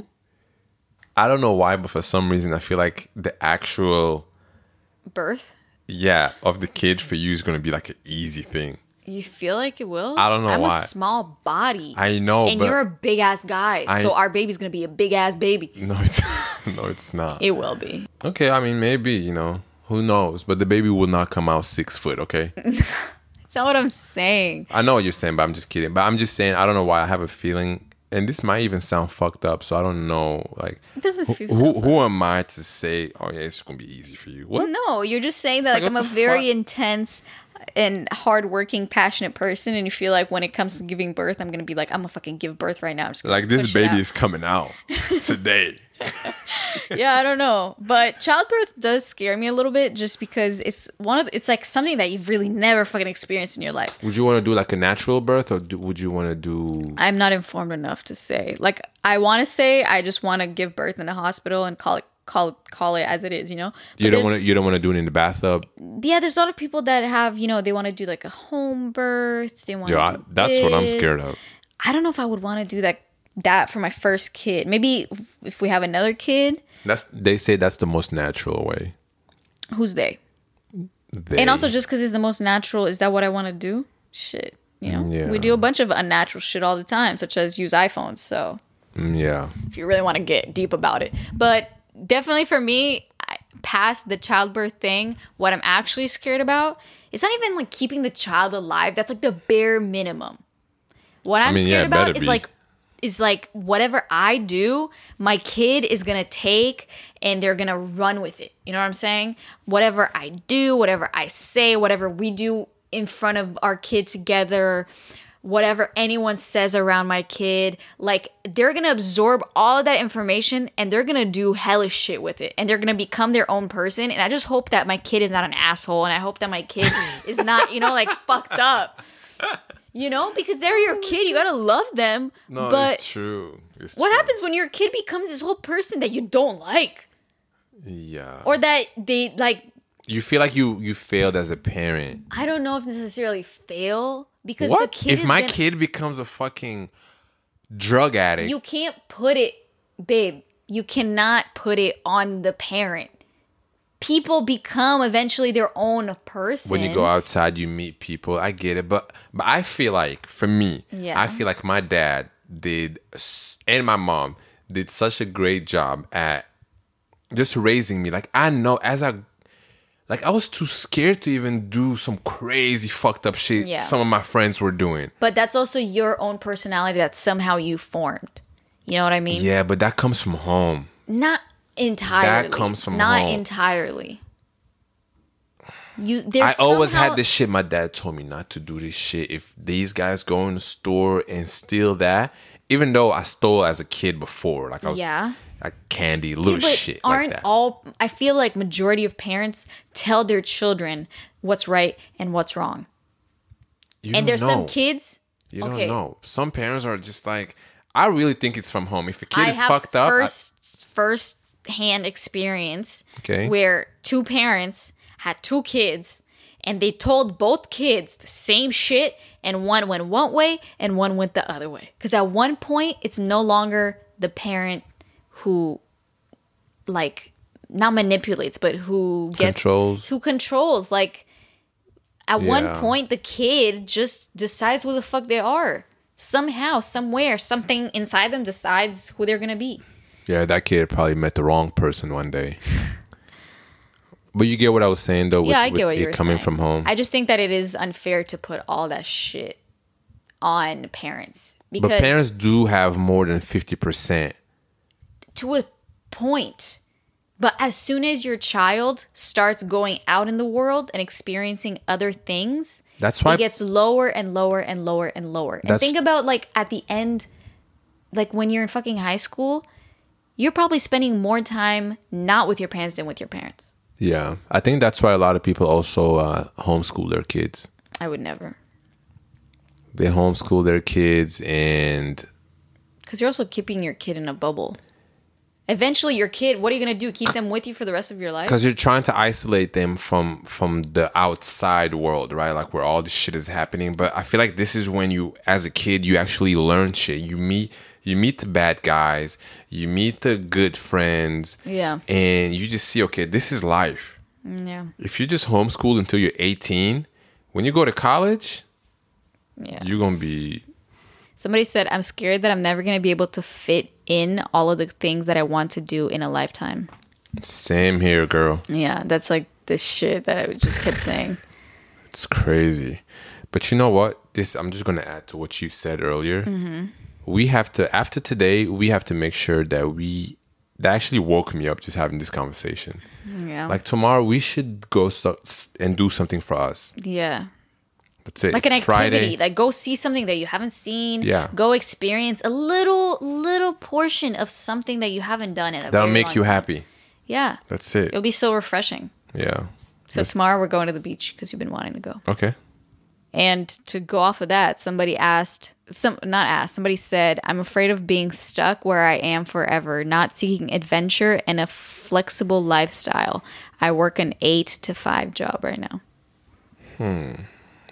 I don't know why, but for some reason I feel like the actual Birth? yeah of the kid for you is gonna be like an easy thing. You feel like it will? I don't know I'm why. a small body. I know, and you're a big ass guy, I- so our baby's gonna be a big ass baby. no, it's *laughs* *laughs* no, it's not. It will be. Okay, I mean maybe you know who knows, but the baby will not come out six foot. Okay, *laughs* That's not what I'm saying. I know what you're saying, but I'm just kidding. But I'm just saying I don't know why I have a feeling, and this might even sound fucked up. So I don't know, like It doesn't feel. who so who am I to say? Oh yeah, it's gonna be easy for you. What? no, you're just saying that like, like, I'm a very fuck? intense and hardworking, passionate person, and you feel like when it comes to giving birth, I'm gonna be like, I'm gonna fucking give birth right now. I'm just gonna Like this baby is coming out *laughs* today. Yeah, I don't know, but childbirth does scare me a little bit, just because it's one of the, it's like something that you've really never fucking experienced in your life. Would you want to do like a natural birth, or do, would you want to do? I'm not informed enough to say. Like I want to say I just want to give birth in a hospital and call it call call it as it is, you know. But You don't want to. You don't want to do it in the bathtub. Yeah, there's a lot of people that have, you know, they want to do like a home birth. They want. Yo, I, that's what I'm scared of. I don't know if I would want to do that that for my first kid. Maybe if- we have another kid, That's they say that's the most natural way. who's they? They, And also, just because it's the most natural, is that what I want to do? Shit, you know, Yeah. we do a bunch of unnatural shit all the time, such as use iPhones. So Mm, yeah, if you really want to get deep about it. But definitely for me, past the childbirth thing, what I'm actually scared about, it's not even like keeping the child alive. That's like the bare minimum. What I'm mean, scared it about is be. like is like whatever I do, my kid is gonna take and they're gonna run with it. You know what I'm saying? Whatever I do, whatever I say, whatever we do in front of our kid together, whatever anyone says around my kid, like they're gonna absorb all of that information and they're gonna do hellish shit with it and they're gonna become their own person. And I just hope that my kid is not an asshole and I hope that my kid is not, you know, like *laughs* fucked up. You know, because they're your kid, you gotta love them. no, but it's true. It's what true. happens when your kid becomes this whole person that you don't like? Yeah, Or that they like you feel like you you failed as a parent. I don't know if necessarily fail because the What kid if my gonna- kid becomes a fucking drug addict? you can't put it babe you cannot put it on the parent people become eventually their own person when you go outside, you meet people. I get it, but but I feel like for me, Yeah. I feel like my dad did and my mom did such a great job at just raising me. Like I know as I like I was too scared to even do some crazy fucked up shit Yeah. some of my friends were doing. but that's also your own personality that somehow you formed you know what i mean Yeah, but that comes from home. not entirely That comes from not home. entirely you I always somehow- had this shit. My dad told me not to do this shit. If these guys go in the store and steal that, even though I stole as a kid before, like I was Yeah. like candy, little but shit aren't like that. all i feel like majority of parents tell their children what's right and what's wrong You and there's some kids You okay don't know. Some parents are just like, I really think it's from home. If a kid I is fucked up, I- first hand experience Okay. where two parents had two kids and they told both kids the same shit and one went one way and one went the other way. Because at one point it's no longer the parent who like not manipulates but who gets Controls. who controls. Like at one point the kid just decides who the fuck they are. Somehow somewhere something inside them decides who they're gonna be Yeah, that kid probably met the wrong person one day. but you get what I was saying though. With, yeah, I get what you're coming saying. from home. I just think that it is unfair to put all that shit on parents because but parents do have more than fifty percent. to a point. But as soon as your child starts going out in the world and experiencing other things, That's why it gets lower and lower and lower and lower. And think about like at the end, like when you're in fucking high school, you're probably spending more time not with your parents than with your parents. Yeah, I think that's why a lot of people also uh, homeschool their kids. I would never. They homeschool their kids, and Because you're also keeping your kid in a bubble. Eventually, your kid, what are you going to do? Keep them with you for the rest of your life? because you're trying to isolate them from from the outside world, right? Like where all this shit is happening. But I feel like this is when you, as a kid, you actually learn shit. You meet you meet the bad guys, you meet the good friends, Yeah. and you just see, okay, this is life. Mm, yeah. If you just homeschool until you're 18, when you go to college, Yeah. you're gonna be Somebody said, I'm scared that I'm never going to be able to fit in all of the things that I want to do in a lifetime. same here, girl. Yeah, that's like the shit that I just kept saying. It's crazy. But you know what? This I'm just gonna add to what you said earlier. Mm-hmm. We have to after today, we have to make sure that we that actually woke me up just having this conversation. Yeah. Like tomorrow, we should go so, and do something for us. yeah. That's it. Like It's an activity. Friday. Like go see something that you haven't seen. Yeah. Go experience a little little portion of something that you haven't done in a That'll make you time. happy. Yeah. That's it. It'll be so refreshing. Yeah. So tomorrow we're going to the beach because you've been wanting to go. Okay. And to go off of that, somebody asked, some not asked, somebody said, "I'm afraid of being stuck where I am forever, not seeking adventure and a flexible lifestyle. I work an 8 to 5 job right now." hmm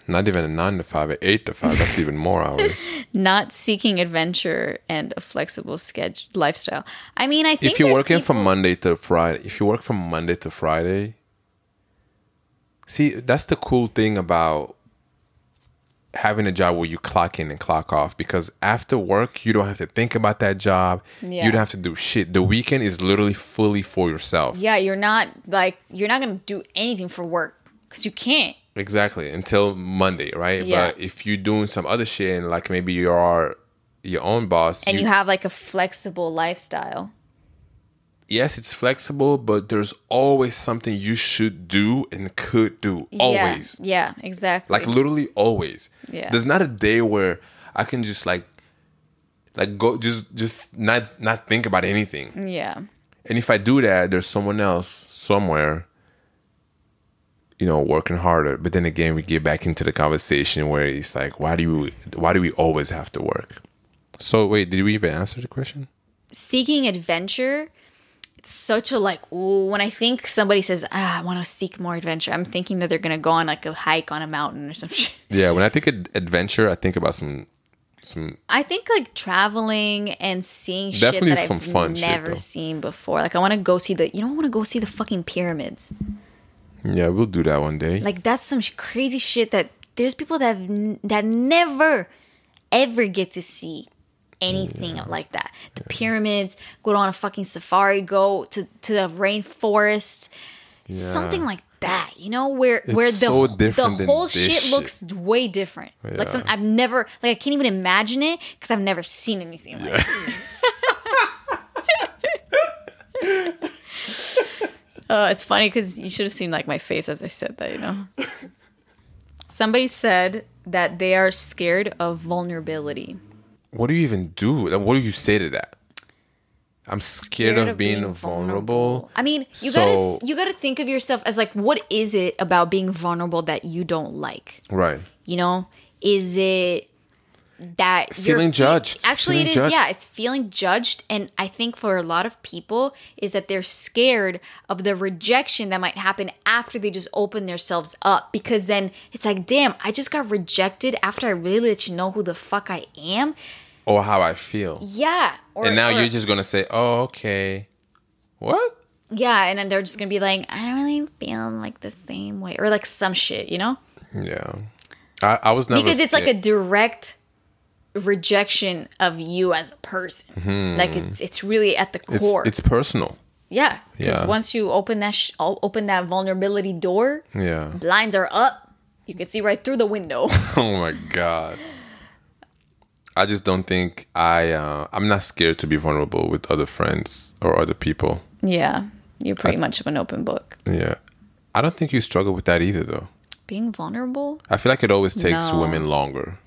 Not even a nine to five, an eight to five. That's even more hours. *laughs* Not seeking adventure and a flexible schedule lifestyle. I mean, I think if you're working from Monday to Friday, if you work from Monday to Friday, see that's the cool thing about having a job where you clock in and clock off because after work you don't have to think about that job. Yeah. You don't have to do shit. The weekend is literally fully for yourself. Yeah, you're not like you're not to do anything for work cuz you can't. Exactly. Until Monday, right? Yeah. But if you're doing some other shit and like maybe you are your own boss And you have like a flexible lifestyle. Yes, it's flexible, but there's always something you should do and could do. Always. Yeah, yeah exactly. Like literally always. Yeah. There's not a day where I can just like like go just just not not think about anything. yeah. And if I do that, there's someone else somewhere you know working harder. But then again, we get back into the conversation where it's like why do you why do we always have to work? So wait, did we even answer the question? seeking adventure it's such a like ooh, when i think somebody says ah, i want to seek more adventure i'm thinking that they're gonna go on like a hike on a mountain or some *laughs* shit Yeah, when I think of adventure, I think about some some i think like traveling and seeing Definitely shit that some i've fun never though. seen before like i want to go see the you know i want to go see the fucking pyramids yeah, we'll do that one day. like that's some sh- crazy shit that there's people that have n- that never ever get to see anything like that. The pyramids go on a fucking safari go to to the rainforest something like that you know where where the, so the whole shit, shit. looks way different. Like some i've never like i can't even imagine it because i've never seen anything like it. *laughs* Uh, it's funny because you should have seen like my face as I said that. You know, *laughs* somebody said that they are scared of vulnerability. What do you even do? What do you say to that? I'm scared, of, being, vulnerable. I mean, you So- gotta you gotta think of yourself as like, what is it about being vulnerable that you don't like? Right. You know, is it that you're Feeling fe- judged. Actually, Feeling it is. judged. Yeah, it's feeling judged, and I think for a lot of people is that they're scared of the rejection that might happen after they just open themselves up. Because then it's like, damn, I just got rejected after I really let you know who the fuck I am. Or how I feel. Yeah. Or, and now or- you're just gonna say, "Oh, okay." What? yeah, and then they're just gonna be like, I don't really feel like the same way, or like some shit, you know? Yeah. I, I was never Because it's like a direct rejection of you as a person. Like it's it's really at the Mm-hmm. It's core. it's personal. yeah, because Yeah. once you open that sh- open that vulnerability door, Yeah. blinds are up. You can see right through the window. *laughs* Oh my god. I just don't think I uh, I'm not scared to be vulnerable with other friends or other people. yeah, you're pretty much of an open book. Yeah. I don't think you struggle with that either though. Being vulnerable, I feel like it always takes No. women longer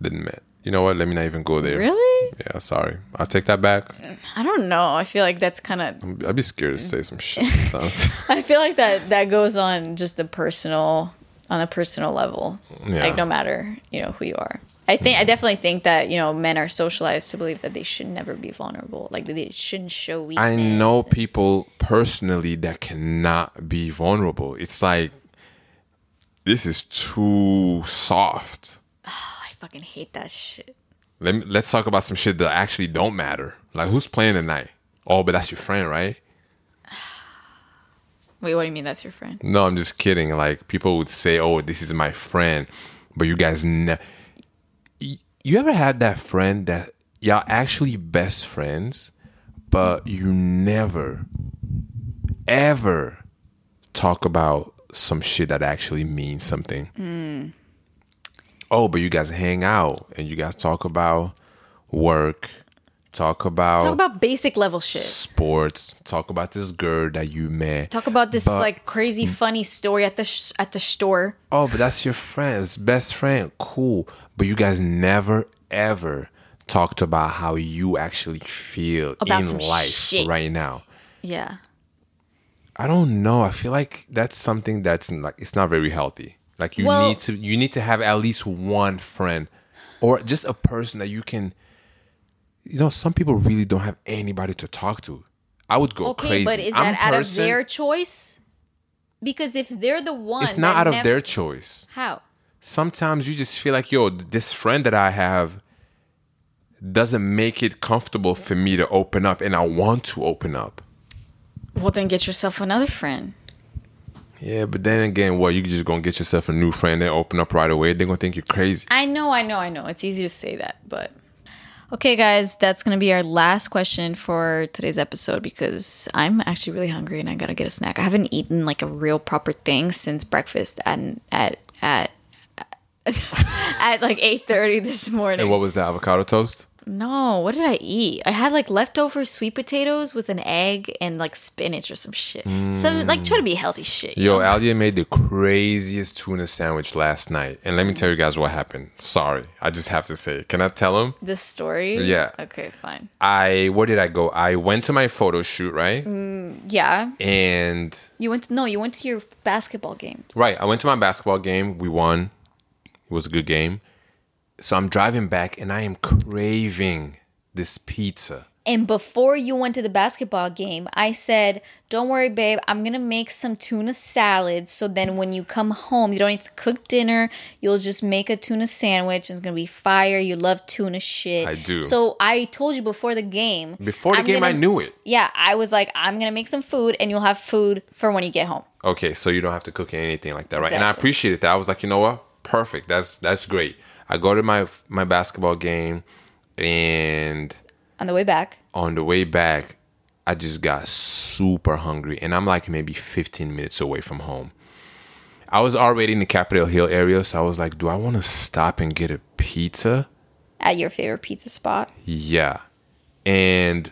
than men. You know what? Let me not even go there. really? Yeah, sorry. I'll take that back. I don't know. I feel like that's kind of I'd be scared to say some shit sometimes. *laughs* I feel like that that goes on just the personal on a personal level. Yeah. Like no matter, you know, who you are. I think I definitely think that, you know, men are socialized to believe that they should never be vulnerable. Like they shouldn't show weakness. I know people personally that cannot be vulnerable. It's like this is too soft. Oh, *sighs* I fucking hate that shit. Let me, let's talk about some shit that actually don't matter. Like who's playing tonight? Oh, but that's your friend, right? *sighs* Wait, what do you mean that's your friend? No, I'm just kidding. Like people would say, "Oh, this is my friend," but you guys ne- You ever had that friend that y'all actually best friends, but you never, ever talk about some shit that actually means something? Hmm. Oh, but you guys hang out and you guys talk about work, talk about, Talk about basic level shit. sports, talk about this girl that you met. Talk about this But- like crazy funny story at the sh- at the store. Oh, but that's your friend's best friend. Cool. But you guys never ever talked about how you actually feel About in life shit. right now. Yeah. I don't know. I feel like that's something that's like it's not very healthy. Like you Well- need to you need to have at least one friend or just a person that you can you know, some people really don't have anybody to talk to. I would go Okay, crazy. but is I'm that out person- of their choice? Because if they're the one, It's not out of never- their choice. how. Sometimes you just feel like, yo, this friend that I have doesn't make it comfortable for me to open up, and I want to open up. Well, then get yourself another friend. Yeah, but then again, what you just gonna get yourself a new friend and open up right away? They're gonna think you're crazy. I know, I know, I know. It's easy to say that, but okay, guys, that's gonna be our last question for today's episode because I'm actually really hungry and I gotta get a snack. I haven't eaten like a real proper thing since breakfast at at at *laughs* at like eight thirty this morning. And what was the avocado toast? No, what did I eat? I had like leftover sweet potatoes with an egg and like spinach or some shit. Some mm. like try to be healthy shit. Yo, know? Alia made the craziest tuna sandwich last night, and let me tell you guys what happened. Sorry, I just have to say. it. Can I tell him? the story. Yeah. Okay, fine. I where did I go? I went to my photo shoot, right? Mm, yeah. And You went to no, you went to your basketball game. Right. I went to my basketball game. We won. It was a good game. So I'm driving back and I am craving this pizza. And before you went to the basketball game, I said, "Don't worry, babe. I'm gonna make some tuna salad. So then, when you come home, you don't need to cook dinner. You'll just make a tuna sandwich, and it's gonna be fire. You love tuna shit. I do. So I told you before the game. Before the I'm game, I gonna- knew it. Yeah, I was like, I'm gonna make some food, and you'll have food for when you get home. Okay, so you don't have to cook anything like that, right? And I Exactly. appreciated that. I was like, you know what? Perfect. That's that's great. I go to my my basketball game and On the way back, on the way back, I just got super hungry, and I'm like maybe 15 minutes away from home. I was already in the Capitol Hill area, so I was like, do I want to stop and get a pizza? at your favorite pizza spot. Yeah. And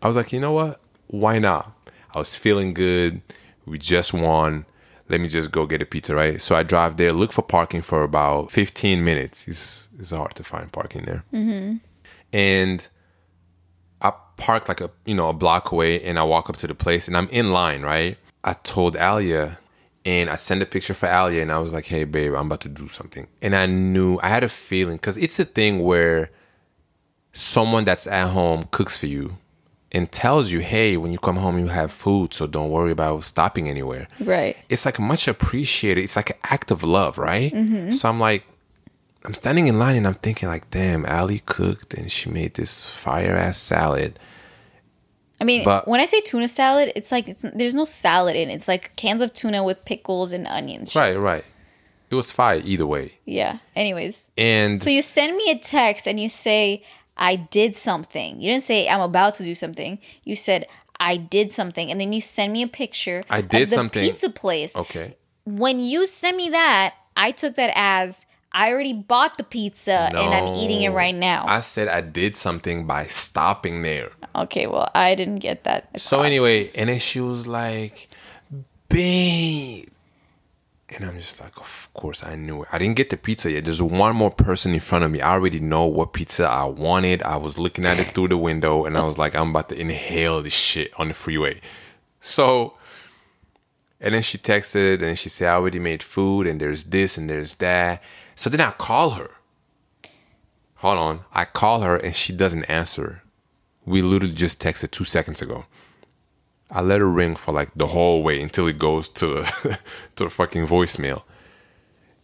I was like, you know what? Why not? I was feeling good. We just won. Let me just go get a pizza, right? So I drive there, look for parking for about 15 minutes. It's, it's hard to find parking there. Mm-hmm. And I park like a you know a block away, and I walk up to the place, and I'm in line, right? I told Alia, and I sent a picture for Alia, and I was like, "Hey, babe, I'm about to do something," and I knew I had a feeling because it's a thing where someone that's at home cooks for you and tells you, "Hey, when you come home, you have food, so don't worry about stopping anywhere." Right. it's like much appreciated. It's like an act of love, right? Mm-hmm. So I'm like, I'm standing in line and I'm thinking like, damn, Ali cooked and she made this fire ass salad. I mean, But- when I say tuna salad, it's like it's there's no salad in it. It's like cans of tuna with pickles and onions. Right, right. It was fire either way. Yeah. Anyways, And so you send me a text and you say I did something. You didn't say I'm about to do something. You said I did something, and then you send me a picture. I did of the something. Pizza place. okay. When you send me that, I took that as I already bought the pizza and I'm eating it right now. I said I did something by stopping there. okay, well I didn't get that. So anyway, and then she was like, babe. And I'm just like, of course I knew it. I didn't get the pizza yet. There's one more person in front of me. I already know what pizza I wanted. I was looking at it through the window and I was like, I'm about to inhale this shit on the freeway. So and then she texted and she said, I already made food and there's this and there's that. So then I call her. Hold on. I call her and she doesn't answer. We literally just texted two seconds ago. I let her ring for like the whole way until it goes to the, *laughs* to the fucking voicemail.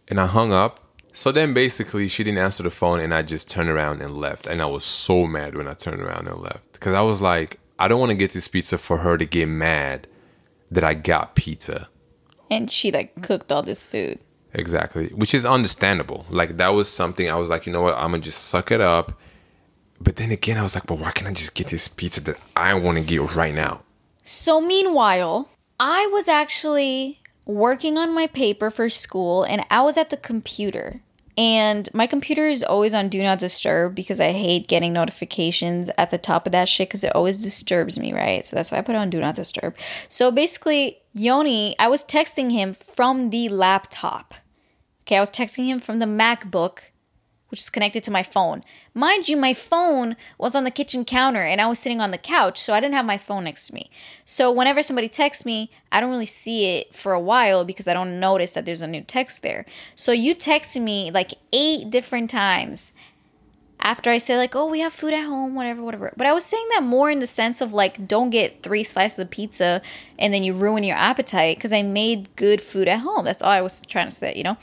And I hung up. So then basically she didn't answer the phone and I just turned around and left. And I was so mad when I turned around and left. Because I was like, I don't want to get this pizza for her to get mad that I got pizza. and she like cooked all this food. Exactly. Which is understandable. Like that was something I was like, you know what, I'm gonna just suck it up. But then again I was like, but why can't I just get this pizza that I wanna get right now? So meanwhile, I was actually working on my paper for school and I was at the computer. And my computer is always on do not disturb because I hate getting notifications at the top of that shit because it always disturbs me, right? So that's why I put it on do not disturb. So basically, Yoni, I was texting him from the laptop. Okay, I was texting him from the MacBook which is connected to my phone. Mind you, my phone was on the kitchen counter and I was sitting on the couch, so I didn't have my phone next to me. So whenever somebody texts me, I don't really see it for a while because I don't notice that there's a new text there. So you texted me like eight different times after I said like, "Oh, we have food at home, whatever, whatever." But I was saying that more in the sense of like, don't get three slices of pizza and then you ruin your appetite because I made good food at home. That's all I was trying to say, you know.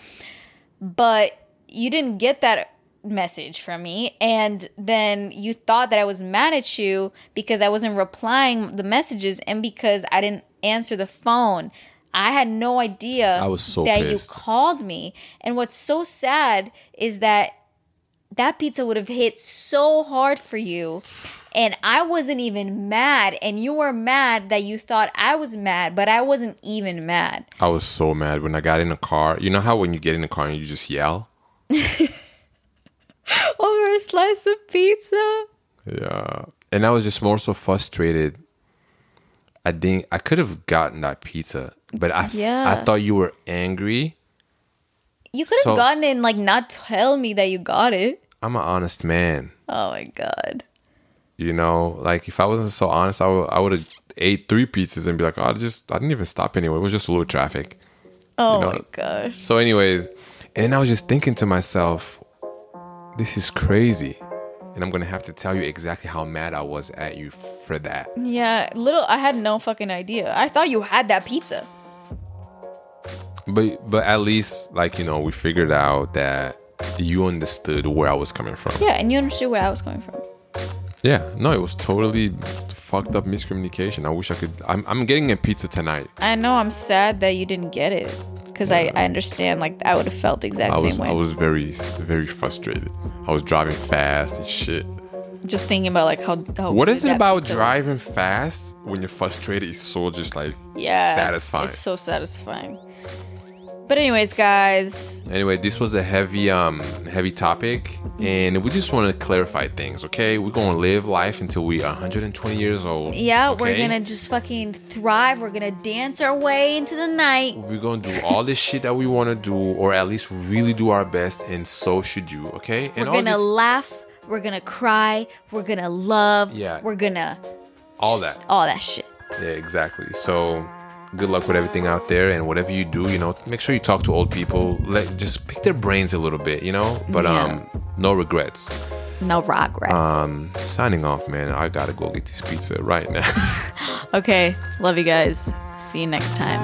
But you didn't get that message from me and then you thought that I was mad at you because I wasn't replying the messages and because I didn't answer the phone. I had no idea I was so that pissed. you called me. And what's so sad is that that pizza would have hit so hard for you and I wasn't even mad and you were mad that you thought I was mad, but I wasn't even mad. I was so mad when I got in the car. You know how when you get in the car and you just yell? *laughs* *laughs* Over a slice of pizza. Yeah. And I was just more so frustrated. I think I could have gotten that pizza, but I, Yeah. I thought you were angry. You could have So- gotten it and like not tell me that you got it. I'm an honest man. Oh my god. You know, like if I wasn't so honest, I would I would have ate three pizzas and be like, oh, I just I didn't even stop anyway. It was just a little traffic. Oh know- my gosh. So, anyways, and then I was just thinking to myself, this is crazy, and I'm gonna have to tell you exactly how mad I was at you for that. Yeah, little I had no fucking idea. I thought you had that pizza. But but at least like you know we figured out that you understood where I was coming from. Yeah, and you understood where I was coming from. Yeah, no, it was totally fucked up miscommunication. I wish I could. I'm I'm getting a pizza tonight. I know I'm sad that you didn't get it. Because I, I understand like I would have felt the exact I was same way. I was very very frustrated. I was driving fast and shit. just thinking about like how, how What is it about driving fast when you're frustrated? Is so just like yeah satisfying. It's so satisfying. But anyways, guys, Anyway, this was a heavy um heavy topic and we just want to clarify things, okay? We're going to live life until we are 120 years old. yeah, we're gonna just fucking thrive. We're gonna dance our way into the night. we're going to do all this shit that we want to do or at least really do our best and so should you, okay? And We're gonna this, laugh. We're gonna cry. We're gonna love. Yeah. We're gonna all that. all that shit. Yeah, exactly. So good luck with everything out there and whatever you do, you know, make sure you talk to old people. Let just pick their brains a little bit, you know? But Yeah. um no regrets. No regrets. Um signing off, man. I got to go get this pizza right now. *laughs* okay, love you guys. See you next time.